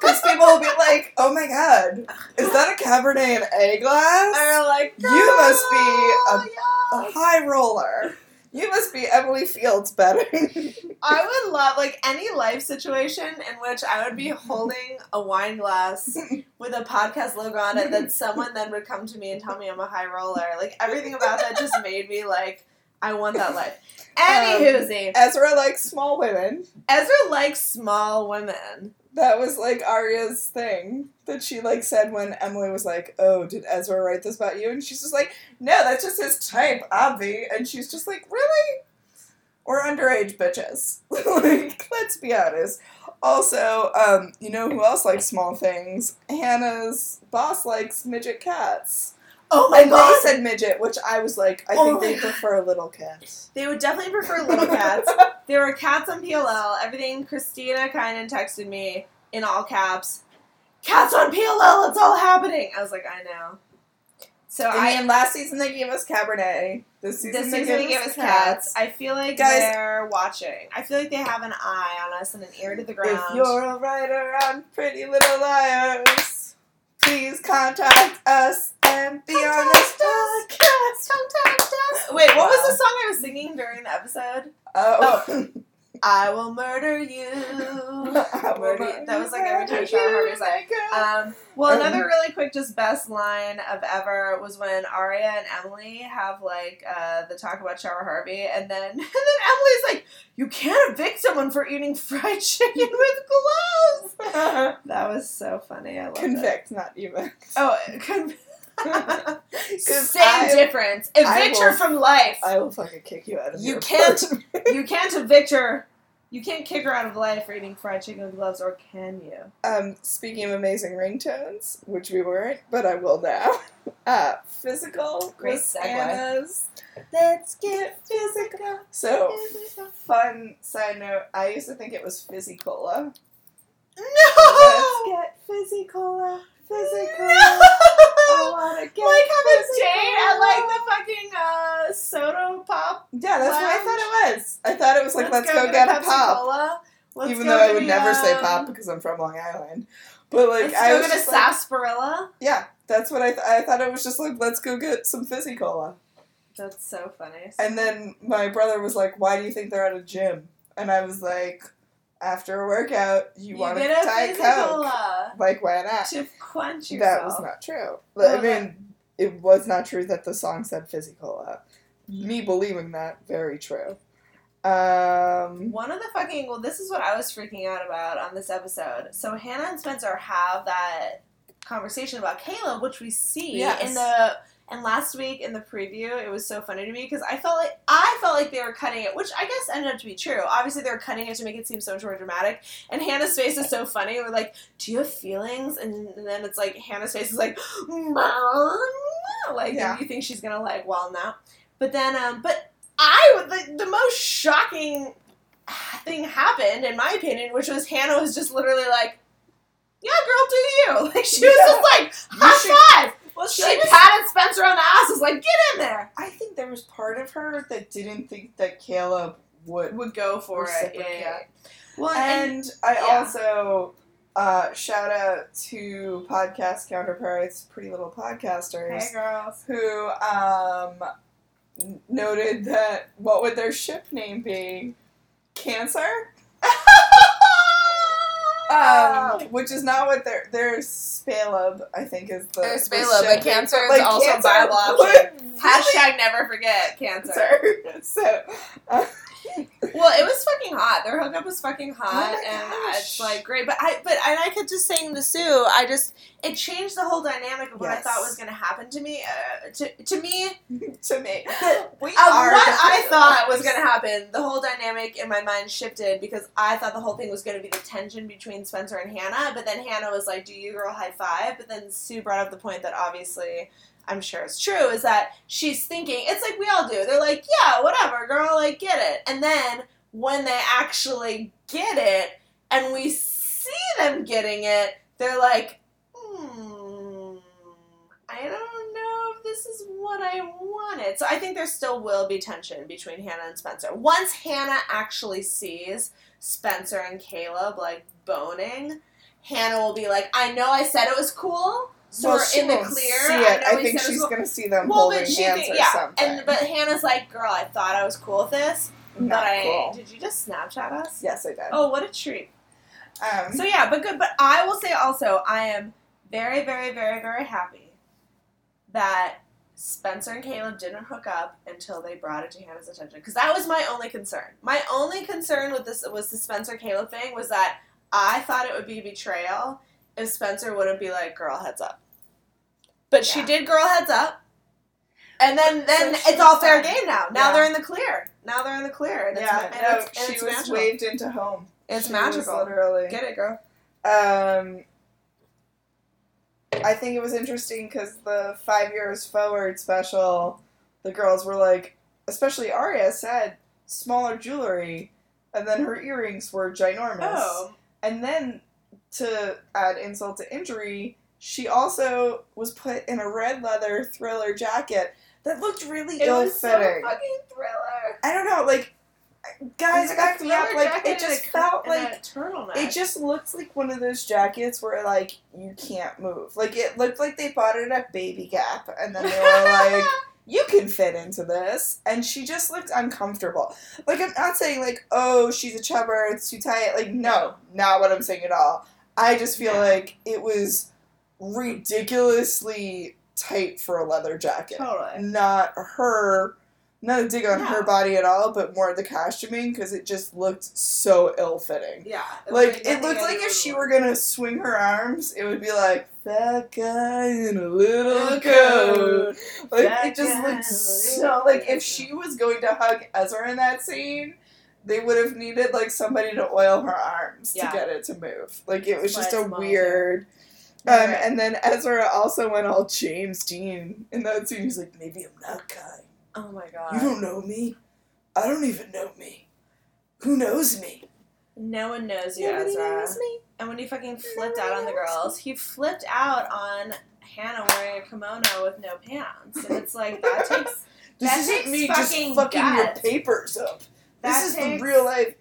Because people will be like, "Oh my god, is that a Cabernet and A glass? They're like, You must be oh, a- "Girl, A high roller. You must be Emily Fields betting." I would love like any life situation in which I would be holding a wine glass with a podcast logo on it that someone then would come to me and tell me I'm a high roller. Like everything about that just made me like I want that life. Um, Anywho, Ezra likes small women. Ezra likes small women. That was like Aria's thing that she like said when Emily was like, "Oh, did Ezra write this about you?" And she's just like, "No, that's just his type, Obvi." And she's just like, "Really?" Or underage bitches. like, let's be honest. Also, um, you know who else likes small things? Hannah's boss likes midget cats. Oh my and god! they said midget, which I was like, I Oh think they prefer little cats. They would definitely prefer little cats. There were cats on PLL. Everything Christina kind of texted me in all caps. Cats on PLL. It's all happening. I was like, I know. So I I mean, last season they gave us Cabernet. This season, this they season gave they us gave us cats. I feel like Guys- they're watching. I feel like they have an eye on us and an ear to the ground. If you're a writer on Pretty Little Liars, please contact us and be on this podcast. Contact us. Wait, what was the song I was singing during the episode? Oh. I will murder you. Murder- that was like every time Sean Harvey was like, Um, well, Um, another really quick, just best line of ever was when Aria and Emily have like uh, the talk about Sara Harvey, and then and then Emily's like, "You can't evict someone for eating fried chicken with gloves." That was so funny. I love it. Convict, not evict. Oh, con- 'Cause same I- difference. Evict her from life. I will fucking kick you out of You can't- you can't evict her You can't kick her out of life for eating fried chicken with gloves, or can you? Um, speaking of amazing ringtones, which we weren't, but I will now. Uh, physical Great segue. Let's get physical. So, fun side note: I used to think it was fizzy cola. No. Let's get fizzy cola. Fizzy cola. No! I wanna get like fizzy Jane at like the fucking uh, soda pop. Yeah, that's what I thought it was. I thought it was like, let's, go, get, a Pepsi pop. Let's Even though I would a, never say um, pop because I'm from Long Island. But like, Let's I go was get a just like, sarsaparilla. yeah, that's what I th- I thought it was just like, let's go get some fizzy cola. That's so funny. And then my brother was like, why do you think they're at a gym? And I was like, after a workout, you, you want a Diet Coke. Like, why not? to quench yourself. That was not true. I mean, it was not true that the song said fizzy cola. Me believing that, very true. Um, One of the fucking well, this is what I was freaking out about on this episode. So Hannah and Spencer have that conversation about Caleb, which we see Yes. in the and last week in the preview, it was so funny to me because I felt like I felt like they were cutting it, which I guess ended up to be true. Obviously, they were cutting it to make it seem so much more dramatic. And Hannah's face is so funny. We're like, "Do you have feelings?" And then it's like Hannah's face is like, Mom! like Yeah. you think she's gonna like well now. But then, um, but I the, the most shocking thing happened in my opinion, which was Hannah was just literally like, "Yeah, girl, do you?" Like she was Yeah. just like high should- five. Well, She like just- patted Spencer on the ass. Was like, "Get in there." I think there was part of her that didn't think that Caleb would Would go for it. Yeah, yeah. Well, and, And I yeah. also uh, shout out to podcast counterparts, Pretty Little Podcasters, hey girls. who um, noted that what would their ship name be? Cancer? Um, which is not what their their Spaleb, I think, is the. Their the but. Cancer is Like, also a Cancer viable option. really Hashtag never forget cancer. Cancer. So, uh, Well, it was fucking hot. Their hookup was fucking hot, Oh and gosh. it's like great. But I, but and I kept just saying the Sue, I just it changed the whole dynamic of what I thought was going to happen to me. Uh, to to me, to me, we of are what I thought was going to happen, the whole dynamic in my mind shifted because I thought the whole thing was going to be the tension between Spencer and Hannah. But then Hannah was like, "Do you girl high five? But then Sue brought up the point that obviously. I'm sure it's true, is that she's thinking, it's like we all do. They're like, yeah, whatever, girl, like, get it. And then when they actually get it and we see them getting it, they're like, hmm, I don't know if this is what I wanted. So I think there still will be tension between Hannah and Spencer. Once Hannah actually sees Spencer and Caleb like boning, Hannah will be like, I know I said it was cool, so Well, we're she in the clear. See it. know I, think said it was she's cool." gonna see them Well, holding hands think, or yeah, something. and but Hannah's like, girl, I thought I was cool with this, Not but I cool. did you just Snapchat us? Yes, I did. Oh, what a treat! Um, So yeah, but good. But I will say also, I am very, very, very, very happy that Spencer and Caleb didn't hook up until they brought it to Hannah's attention because that was my only concern. My only concern with this was the Spencer Caleb thing was that I thought it would be betrayal if Spencer wouldn't be like, "Girl, heads up," but she did, "Girl, heads up." And then, then So it's all fair game now. Now Yeah. they're in the clear. Now they're in the clear. And it's, yeah, and no, it's, she it's was magical. waved into home. It's She magical. literally. Get it, girl. Um, I think it was interesting because the five years forward special, the girls were like, especially Aria said, smaller jewelry, and then her earrings were ginormous. Oh, And then to add insult to injury, she also was put in a red leather thriller jacket that looked really it was so fitting. fucking thriller. I don't know, like guys, It's back me up. Like it just felt like turtleneck. it just looked like one of those jackets where like you can't move. Like it looked like they bought it at Baby Gap and then they were like, "You can fit into this," and she just looked uncomfortable. Like I'm not saying like, "Oh, she's a chubber, it's too tight." Like no, not what I'm saying at all. I just feel Yeah. like it was ridiculously tight for a leather jacket totally. not her not a dig on her body at all but more the costuming because it just looked so ill-fitting Yeah. like it looked like if she were gonna swing her arms it would be like that guy in a little coat like That it just looked so like if she was going to hug ezra in that scene they would have needed like somebody to oil her arms Yeah. to get it to move. Like it was just a weird. Um, Right. and then Ezra also went all James Dean in that scene. He's like, maybe I'm not kind. Oh my god. You don't know me. I don't even know me. Who knows me? No one knows you, Nobody Ezra. knows me. And when he fucking flipped Nobody out on the girls, he flipped out on Hannah wearing a kimono with no pants. And it's like that takes This That isn't takes me just fucking fucking guts. your papers up. That this is the real life.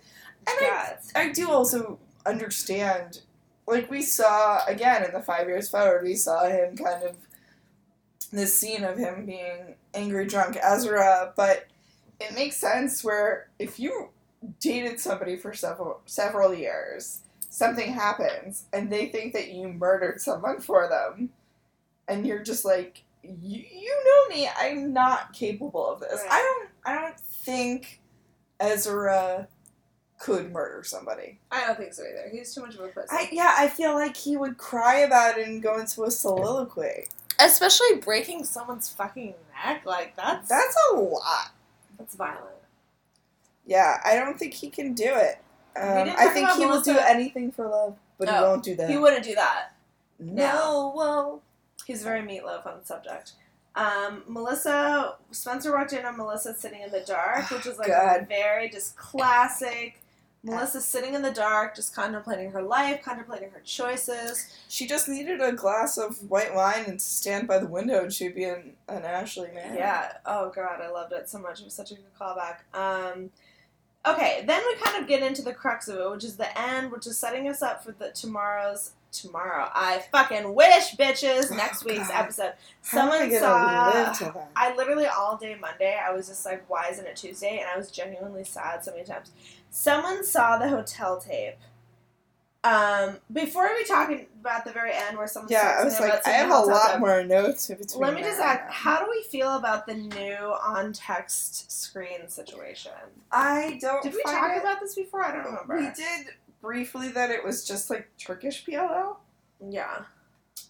And I. I do also understand, like we saw again in the five years forward, we saw him kind of this scene of him being angry drunk Ezra, but it makes sense where if you dated somebody for several several years, something happens and they think that you murdered someone for them, and you're just like, you, you know me, I'm not capable of this. Right. I don't I don't think Ezra could murder somebody. I don't think so either. He's too much of a pussy. I yeah, I feel like he would cry about it and go into a soliloquy. Especially breaking someone's fucking neck, like that's That's a lot. that's violent. Yeah, I don't think he can do it. Um, I think about he will do anything for love, but he No, won't do that. He wouldn't do that. no, well, He's very Meat Loaf on the subject. Um, Melissa Spencer walked in on Melissa sitting in the dark, which is like a God. very just classic. Melissa sitting in the dark, just contemplating her life, contemplating her choices. she just needed a glass of white wine and to stand by the window, and she'd be an, an Ashley Marin. Yeah. Oh god, I loved it so much. It was such a good callback. Um, okay, then we kind of get into the crux of it, which is the end, which is setting us up for the tomorrow's tomorrow. I fucking wish, bitches. Next Oh, week's God. episode. Someone saw. I literally all day Monday, I was just like, why isn't it Tuesday? And I was genuinely sad so many times. Someone saw the hotel tape. Um, before we talk about the very end where someone yeah, I was like, I have a lot tape. more notes between. Let me just ask, how do we feel about the new on text screen situation? I don't. Did we talk it- about this before? I don't remember. We did briefly that it was just like Turkish PLL. Yeah.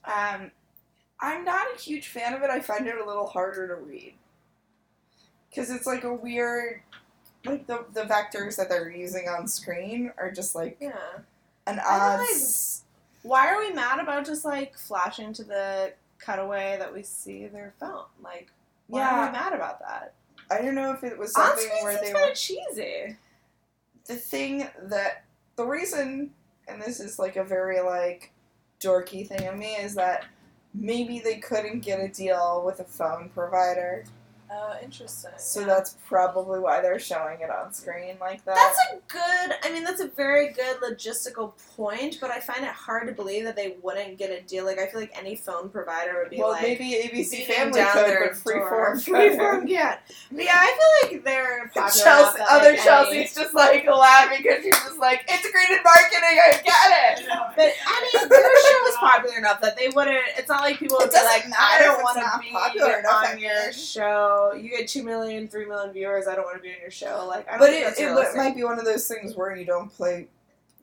Um, I'm not a huge fan of it. I find it a little harder to read because it's like a weird, like the the vectors that they're using on screen are just like Yeah. an odd. like- Why are we mad about just like flashing to the cutaway that we see their phone? Like, why are we mad about that? I don't know if it was something where they kind were of cheesy. the thing that the reason, and this is like a very like dorky thing of me, is that maybe they couldn't get a deal with a phone provider, Oh, interesting. so yeah. that's probably why they're showing it on screen like that. That's a good. I mean, that's a very good logistical point, but I find it hard to believe that they wouldn't get a deal. Like, I feel like any phone provider would be well, like. maybe ABC Family down could, their but Freeform door. couldn't. Freeform can't. But yeah, I feel like they're popular. Chelsea, enough that, other like, Chelsea's just like laughing because she's just like integrated marketing. I get it. But any their show is popular enough that they wouldn't. It's not like people would It be like, doesn't I don't want to be popular on your think. You get two million, three million viewers. I don't want to be on your show. Like, I don't But it, that's it might be one of those things where you don't play.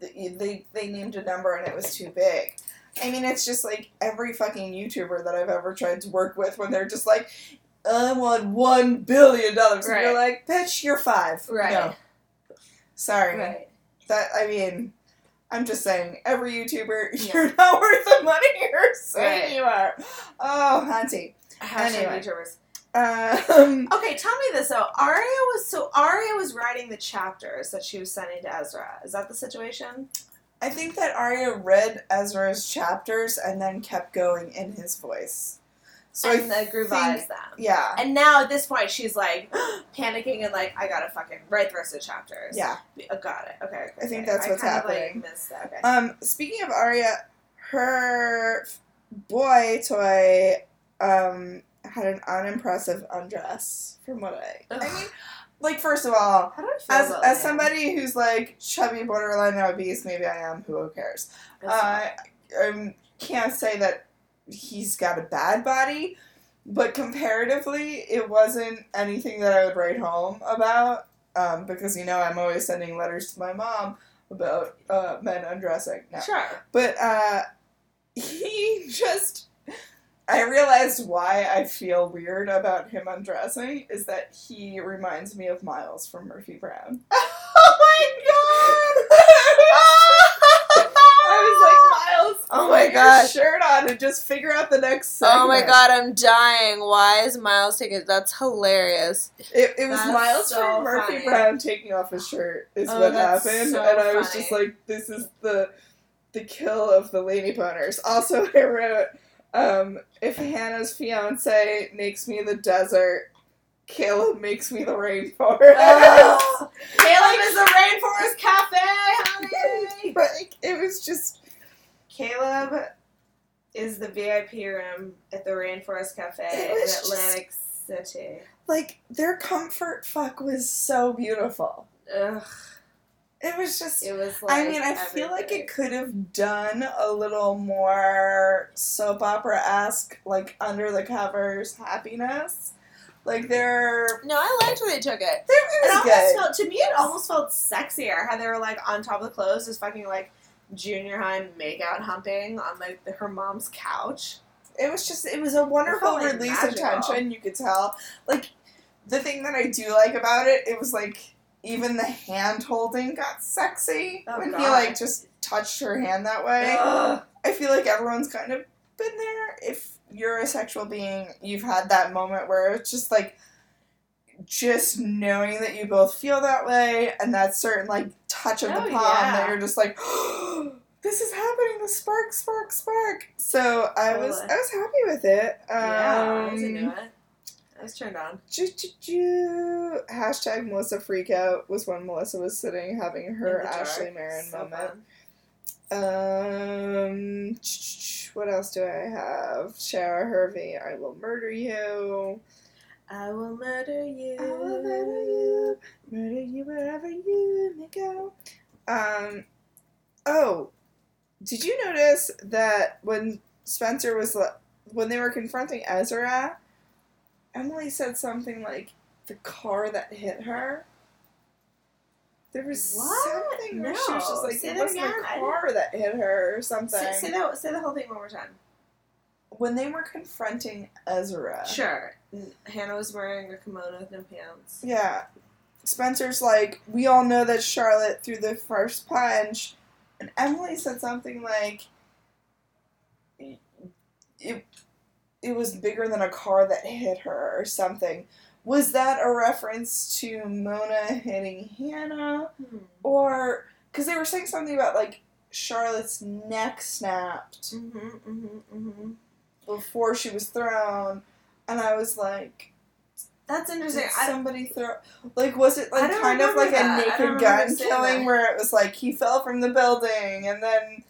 They they named a number and it was too big. I mean, it's just like every fucking YouTuber that I've ever tried to work with when they're just like, I want one billion dollars, and you're like, bitch, you're five. Right. No. Sorry. Right. That I mean, I'm just saying, every YouTuber, Yeah. you're not worth the money you're saying Right. you are. Oh, Hunty. Hashtag Anyway. YouTubers. Um, Okay, tell me this though. Aria was so Aria was writing the chapters that she was sending to Ezra. Is that the situation? I think that Aria read Ezra's chapters and then kept going in his voice. So and I revised them. yeah, And now at this point, she's like panicking and like, I gotta fucking write the rest of the chapters. yeah. Oh, got it. Okay. okay I think that's what's kind happening. Of, like, missed that. Okay. Um, speaking of Aria, her boy toy um had an unimpressive undress. From what I, I mean, like first of all, How do I feel as as him? somebody who's like chubby, borderline obese, maybe I am. Who cares? Uh, I can't say that he's got a bad body, but comparatively, it wasn't anything that I would write home about. Um, because you know I'm always sending letters to my mom about uh, men undressing. No. sure. But uh, he just. I realized why I feel weird about him undressing is that he reminds me of Miles from Murphy Brown. oh my god! I was like, Miles, Oh put my God. shirt on and just figure out the next segment. Oh my god, I'm dying. Why is Miles taking That's hilarious. It, it was That's Miles so from Murphy funny. Brown taking off his shirt is Oh, what happened, so and I was funny. just like, "This is the the kill of the lady boners." Also, I wrote, um, "If Hannah's fiance makes me the desert, Caleb makes me the rainforest." Oh, Caleb is the rainforest cafe, honey. like it was just Caleb is the VIP room at the Rainforest Cafe in was just- Atlantic City. like their comfort fuck was so beautiful. Ugh, It was just. it was like I mean, I feel like it could have done a little more soap opera esque, like under the covers happiness. Like they're No, I liked where they took it. they're It it good. felt to me. It almost felt sexier how they were like on top of the clothes, just fucking like junior high makeout humping on like the, her mom's couch. It was just it was a wonderful felt, like, release magical. of tension. You could tell. Like the thing that I do like about it, it was like even the hand holding got sexy Oh, when he like just touched her hand that way. Ugh. I feel like everyone's kind of been there. If you're a sexual being, you've had that moment where it's just like, just knowing that you both feel that way, and that certain like touch of the Oh, palm yeah. that you're just like, this is happening. The spark, spark, spark. So I was, I was happy with it. Um, yeah, I was into it. I was turned on. Hashtag Melissa Freakout was when Melissa was sitting having her In the dark. Ashley Marin So moment. fun. Um, what else do I have? Sara Harvey, I will murder you. I will murder you. I will murder you, murder you wherever you may go. Um, oh, did you notice that when Spencer was when they were confronting Ezra, Emily said something like the car that hit her. There was What? something where she was just like, Say it wasn't again. a I car that hit her or something. Say, say that. Say the whole thing one more time. When they were confronting Ezra, Sure. Hannah was wearing a kimono with no pants. Yeah. Spencer's like, we all know that Charlotte threw the first punch. And Emily said something like, it, it was bigger than a car that hit her or something. Was that a reference to Mona hitting Hannah? Hmm. Or, because they were saying something about like Charlotte's neck snapped Mm-hmm, mm-hmm, mm-hmm. before she was thrown. And I was like, That's interesting. Did somebody throw like was it like kind of like that. A naked gun killing that. where it was like he fell from the building and then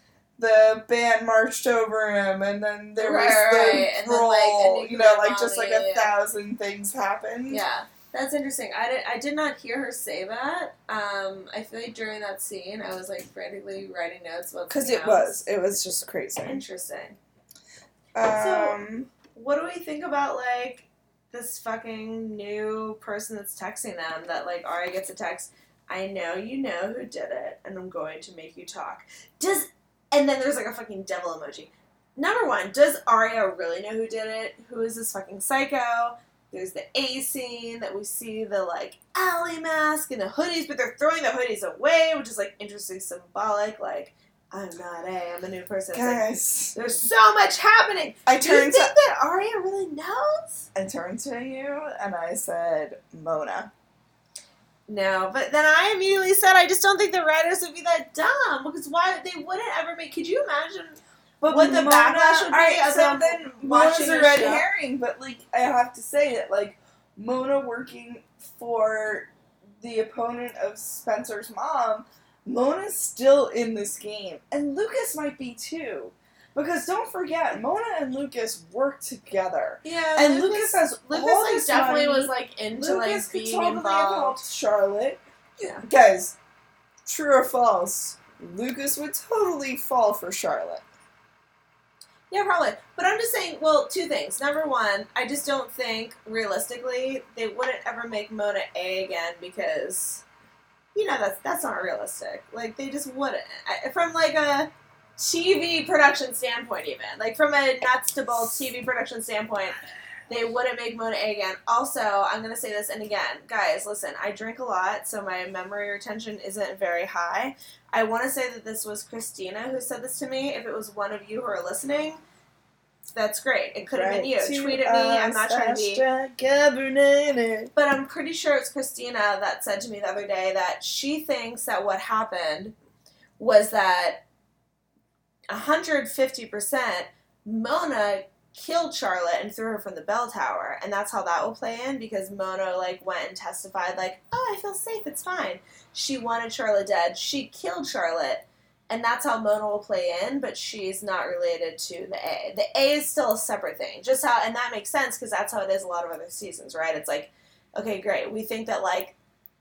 the band marched over him and then there Right, was the right, then, like, roll, you know, like just like a yeah. thousand things happened. yeah, that's interesting. I did. I did not hear her say that. Um, I feel like during that scene, I was like frantically writing notes Because it was. It was just crazy. interesting. Um What do we think about like this fucking new person that's texting them? That like Ari gets a text. I know you know who did it, and I'm going to make you talk. Does and then there's like a fucking devil emoji. Number one, does Aria really know who did it? Who is this fucking psycho? There's the A scene that we see the like alley mask and the hoodies, but they're throwing the hoodies away, which is like interesting, symbolic. Like I'm not A, I'm a new person. It's like, there's so much happening. I Do you turned think to that Aria really knows? I turned to you and I said, Mona. No, but then I immediately said I just don't think the writers would be that dumb because why they wouldn't ever make. Could you imagine? But What the backlash would be alright, of so then watching Mona's a red show? herring, but like I have to say that like Mona working for the opponent of Spencer's mom, Mona's still in this game, and Lucas might be too, because don't forget Mona and Lucas work together, Yeah, and Lucas, has Lucas all like definitely money. was like into Lucas like being totally involved. Charlotte. Yeah. Guys, true or false? Lucas would totally fall for Charlotte. Yeah, probably. But I'm just saying, well, two things. Number one, I just don't think realistically they wouldn't ever make Mona A again because you know that's that's not realistic. Like they just wouldn't. I, from like a TV production standpoint, even like from a nuts to bolts TV production standpoint, they wouldn't make Mona A again. Also, I'm gonna say this, and again, guys, listen, I drink a lot, so my memory retention isn't very high. I want to say that this was Christina who said this to me. If it was one of you who are listening, that's great. It could have been you. Tweet at me. I'm not trying to be. Cabernet. But I'm pretty sure it's Christina that said to me the other day that she thinks that what happened was that 150% Mona killed Charlotte and threw her from the bell tower. And that's how that will play in because Mona like went and testified like, "Oh, I feel safe. It's fine." She wanted Charlotte dead. She killed Charlotte. And that's how Mona will play in, but she's not related to the A. The A is still a separate thing. Just how, and that makes sense because that's how it is a lot of other seasons, right? It's like, okay, great. We think that like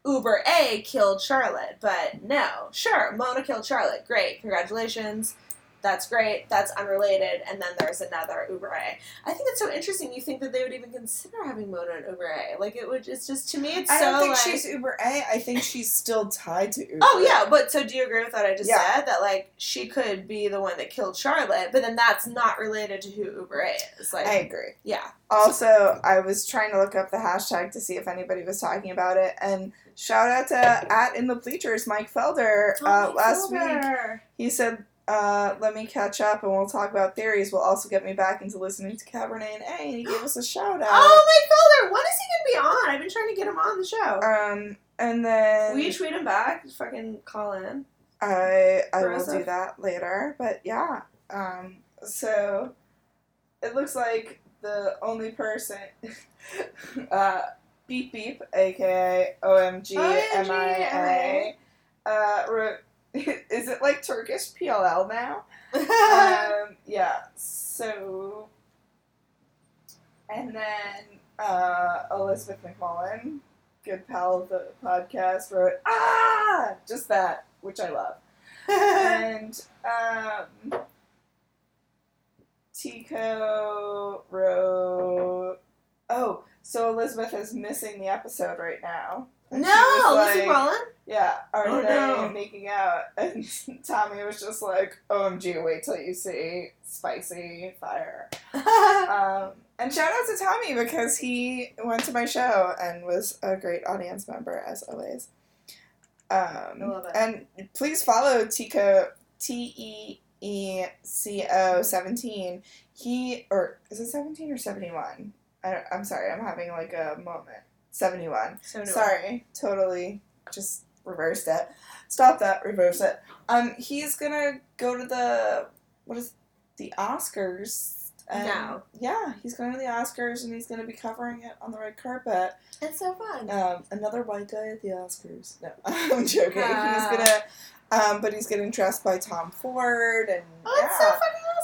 Uber A killed Charlotte, but no, sure, Mona killed Charlotte. Great, congratulations. That's great. That's unrelated. And then there's another Uber A. I think it's so interesting. You think that they would even consider having Mona and Uber A? Like it would. It's just to me, it's I so don't think like. she's Uber A. I think she's still tied to Uber. Oh yeah, but so do you agree with what I just Yeah. said? That like she could be the one that killed Charlotte, but then that's not related to who Uber A is. Like I agree. yeah, Also, I was trying to look up the hashtag to see if anybody was talking about it, and shout out to at in the bleachers Mike Felder. uh, Oh, last week, he said, uh, "Let me catch up, and we'll talk about theories. Will also get me back into listening to Cabernet and A." And he gave us a shout out. Oh, my Felder. When is he gonna be on? I've been trying to get him on the show. Um, and then Will you tweet him back? Fucking call in. I I will do that later. But yeah, um, so it looks like the only person, uh, beep beep, aka OMG MIA, uh, wrote, is it like Turkish PLL now? um, yeah. So, and then uh, Elizabeth McMullen, good pal of the podcast, wrote ah, just that, which I love. and um, Tico wrote, oh, so Elizabeth is missing the episode right now. And no, Lizzie like- McMullen. yeah, are Oh, they no. making out? And Tommy was just like, OMG, wait till you see spicy fire. Um, and shout out to Tommy because he went to my show and was a great audience member as always. Um, I love it. And please follow Tico T E E C O seventeen. He or is it seventeen or seventy one? I I'm sorry, I'm having like a moment. Seventy one. so do I. Sorry, totally just reversed it. Stop that, reverse it. Um, he's gonna go to the what is the Oscars. And No. Yeah, he's going to the Oscars and he's gonna be covering it on the red carpet. It's so fun. Um, another white guy at the Oscars. No, I'm joking. Ah. He's gonna, um, but he's getting dressed by Tom Ford and oh, it's so yeah.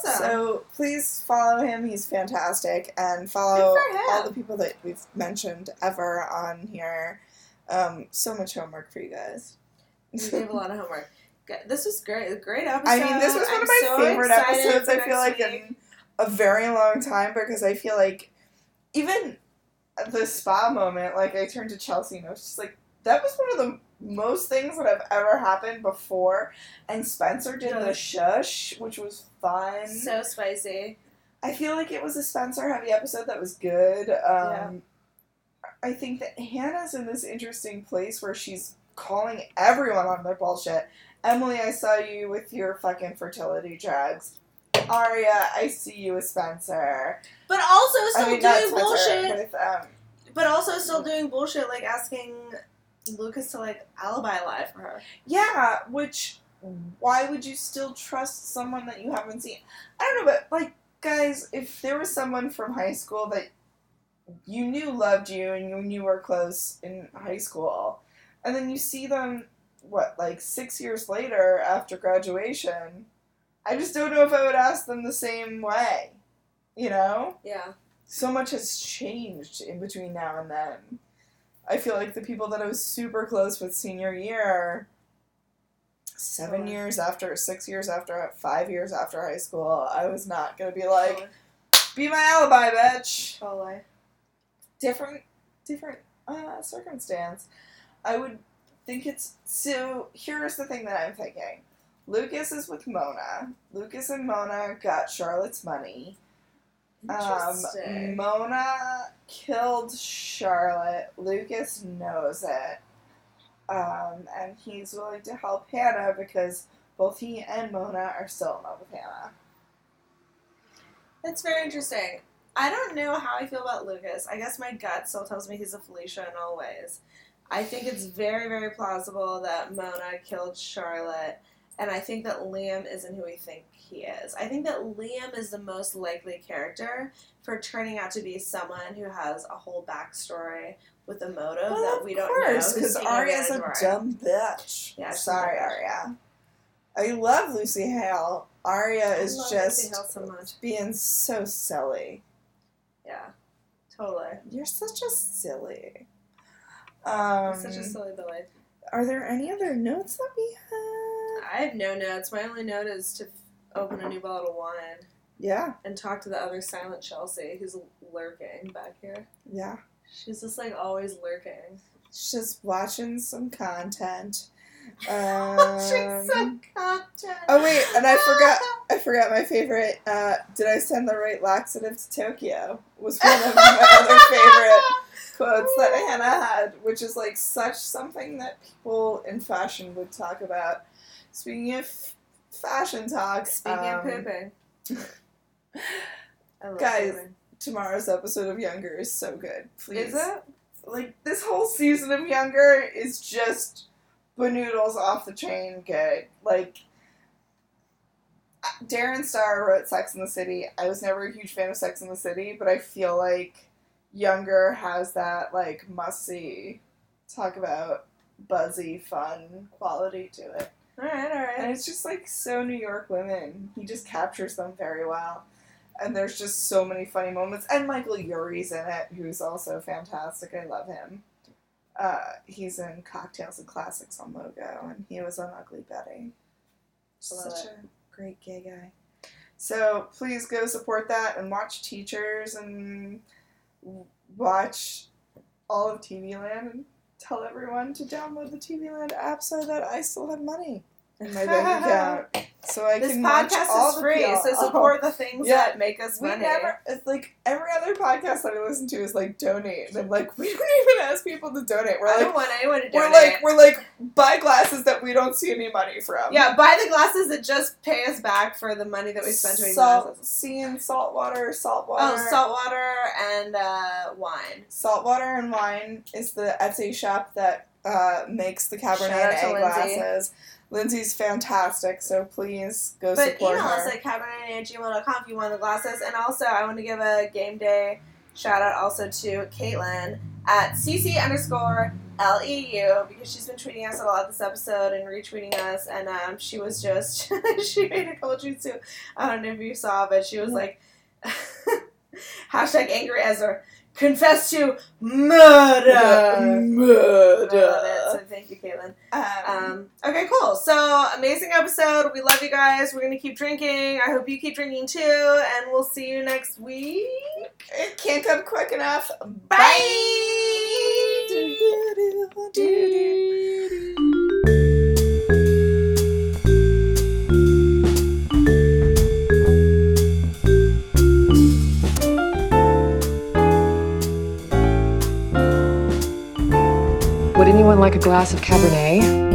Awesome. So please follow him. He's fantastic, and follow Good for him. all the people that we've mentioned ever on here. Um, so much homework for you guys. we gave a lot of homework. This was great. Great episode. I mean, this was one I'm of my so favorite episodes. I feel like week. in a very long time because I feel like even the spa moment, like I turned to Chelsea and I was just like, that was one of the most things that have ever happened before. And Spencer did the shush, which was fun. so spicy. I feel like it was a Spencer heavy episode that was good. Um, Yeah. I think that Hannah's in this interesting place where she's calling everyone on their bullshit. Emily, I saw you with your fucking fertility drugs. Aria, I see you with Spencer. But also still I mean, doing Spencer, bullshit. with um. But also still doing bullshit, like asking Lucas to like alibi lie for her. Yeah, which why would you still trust someone that you haven't seen? I don't know, but like guys, if there was someone from high school that you knew loved you and you knew were close in high school, and then you see them what like six years later after graduation, I just don't know if I would ask them the same way. You know? Yeah. so much has changed in between now and then. I feel like the people that I was super close with senior year, seven Totally. years after, six years after, five years after high school, I was not gonna be like, be my alibi, bitch. totally. Different, different uh, circumstance. I would think it's so. Here's the thing that I'm thinking. Lucas is with Mona. Lucas and Mona got Charlotte's money. Um. Mona killed Charlotte. Lucas knows it. Um, and he's willing to help Hannah because both he and Mona are still in love with Hannah. That's very interesting. I don't know how I feel about Lucas. I guess my gut still tells me he's a Felicia in all ways. I think it's very, very plausible that Mona killed Charlotte, and I think that Liam isn't who we think he is. I think that Liam is the most likely character for turning out to be someone who has a whole backstory with a motive Well, that we don't course, know. because Aria's a advantage of Aria. dumb bitch. Yeah, sorry. Aria. I love Lucy Hale. Aria is just so much. being so silly. Yeah, totally. You're such a silly. Um, Such a silly Billy. are there any other notes that we have? I have no notes. My only note is to f- open a new bottle of wine Yeah, and talk to the other silent Chelsea who's lurking back here. yeah. She's just like always lurking. She's just watching some content. Um, Watching some content. oh wait, and I forgot. I forgot my favorite. Uh, did I send the right laxative to Tokyo? Was one of my other favorite quotes that Hannah had, which is like such something that people in fashion would talk about. Speaking of fashion talk, Speaking of um, pooping. Guys, pooping. Tomorrow's episode of Younger is so good. Please, Is it? like this whole season of Younger is just banoodles off the chain good. Like Darren Star wrote Sex in the City. I was never a huge fan of Sex in the City, but I feel like Younger has that like must see, talk about buzzy, fun quality to it. Alright, alright. And it's just like so New York women. He just captures them very well. And there's just so many funny moments. And Michael Urie's in it, who's also fantastic. I love him. Uh, he's in Cocktails and Classics on Logo, and he was on Ugly Betty. Love Such it. a great gay guy. So please go support that and watch Teachers and watch all of TV Land and tell everyone to download the TV Land app so that I still have money in my bank account. So I This can watch podcast is free, so support the things Yeah. that make us We money. never, it's like every other podcast that I listen to is like donate. And I'm like, we don't even ask people to donate. We're I like, don't want anyone to donate. we're like, we're like, buy glasses that we don't see any money from. yeah, buy the glasses that just pay us back for the money that we spent doing salt, glasses. sea and salt water, salt water. Oh, salt water and uh, wine. Saltwater and Wine is the Etsy shop that uh, makes the Cabernet Shout out to A Lindsay. Lindsay's fantastic, so please go But support email her. us at cabernet@gmail.com if you want the glasses. And also, I want to give a game day shout out also to Caitlin at cc underscore leu because she's been tweeting us a lot this episode and retweeting us. And um, she was just she made a couple tweets too. I don't know if you saw, but she was like hashtag angry Ezra confess to murder. I love it. Murder. So thank you, Caitlin. Um, Um, okay, cool. So amazing episode. We love you guys. We're gonna keep drinking. I hope you keep drinking too, and we'll see you next week. it can't come quick enough. Bye. anyone like a glass of Cabernet?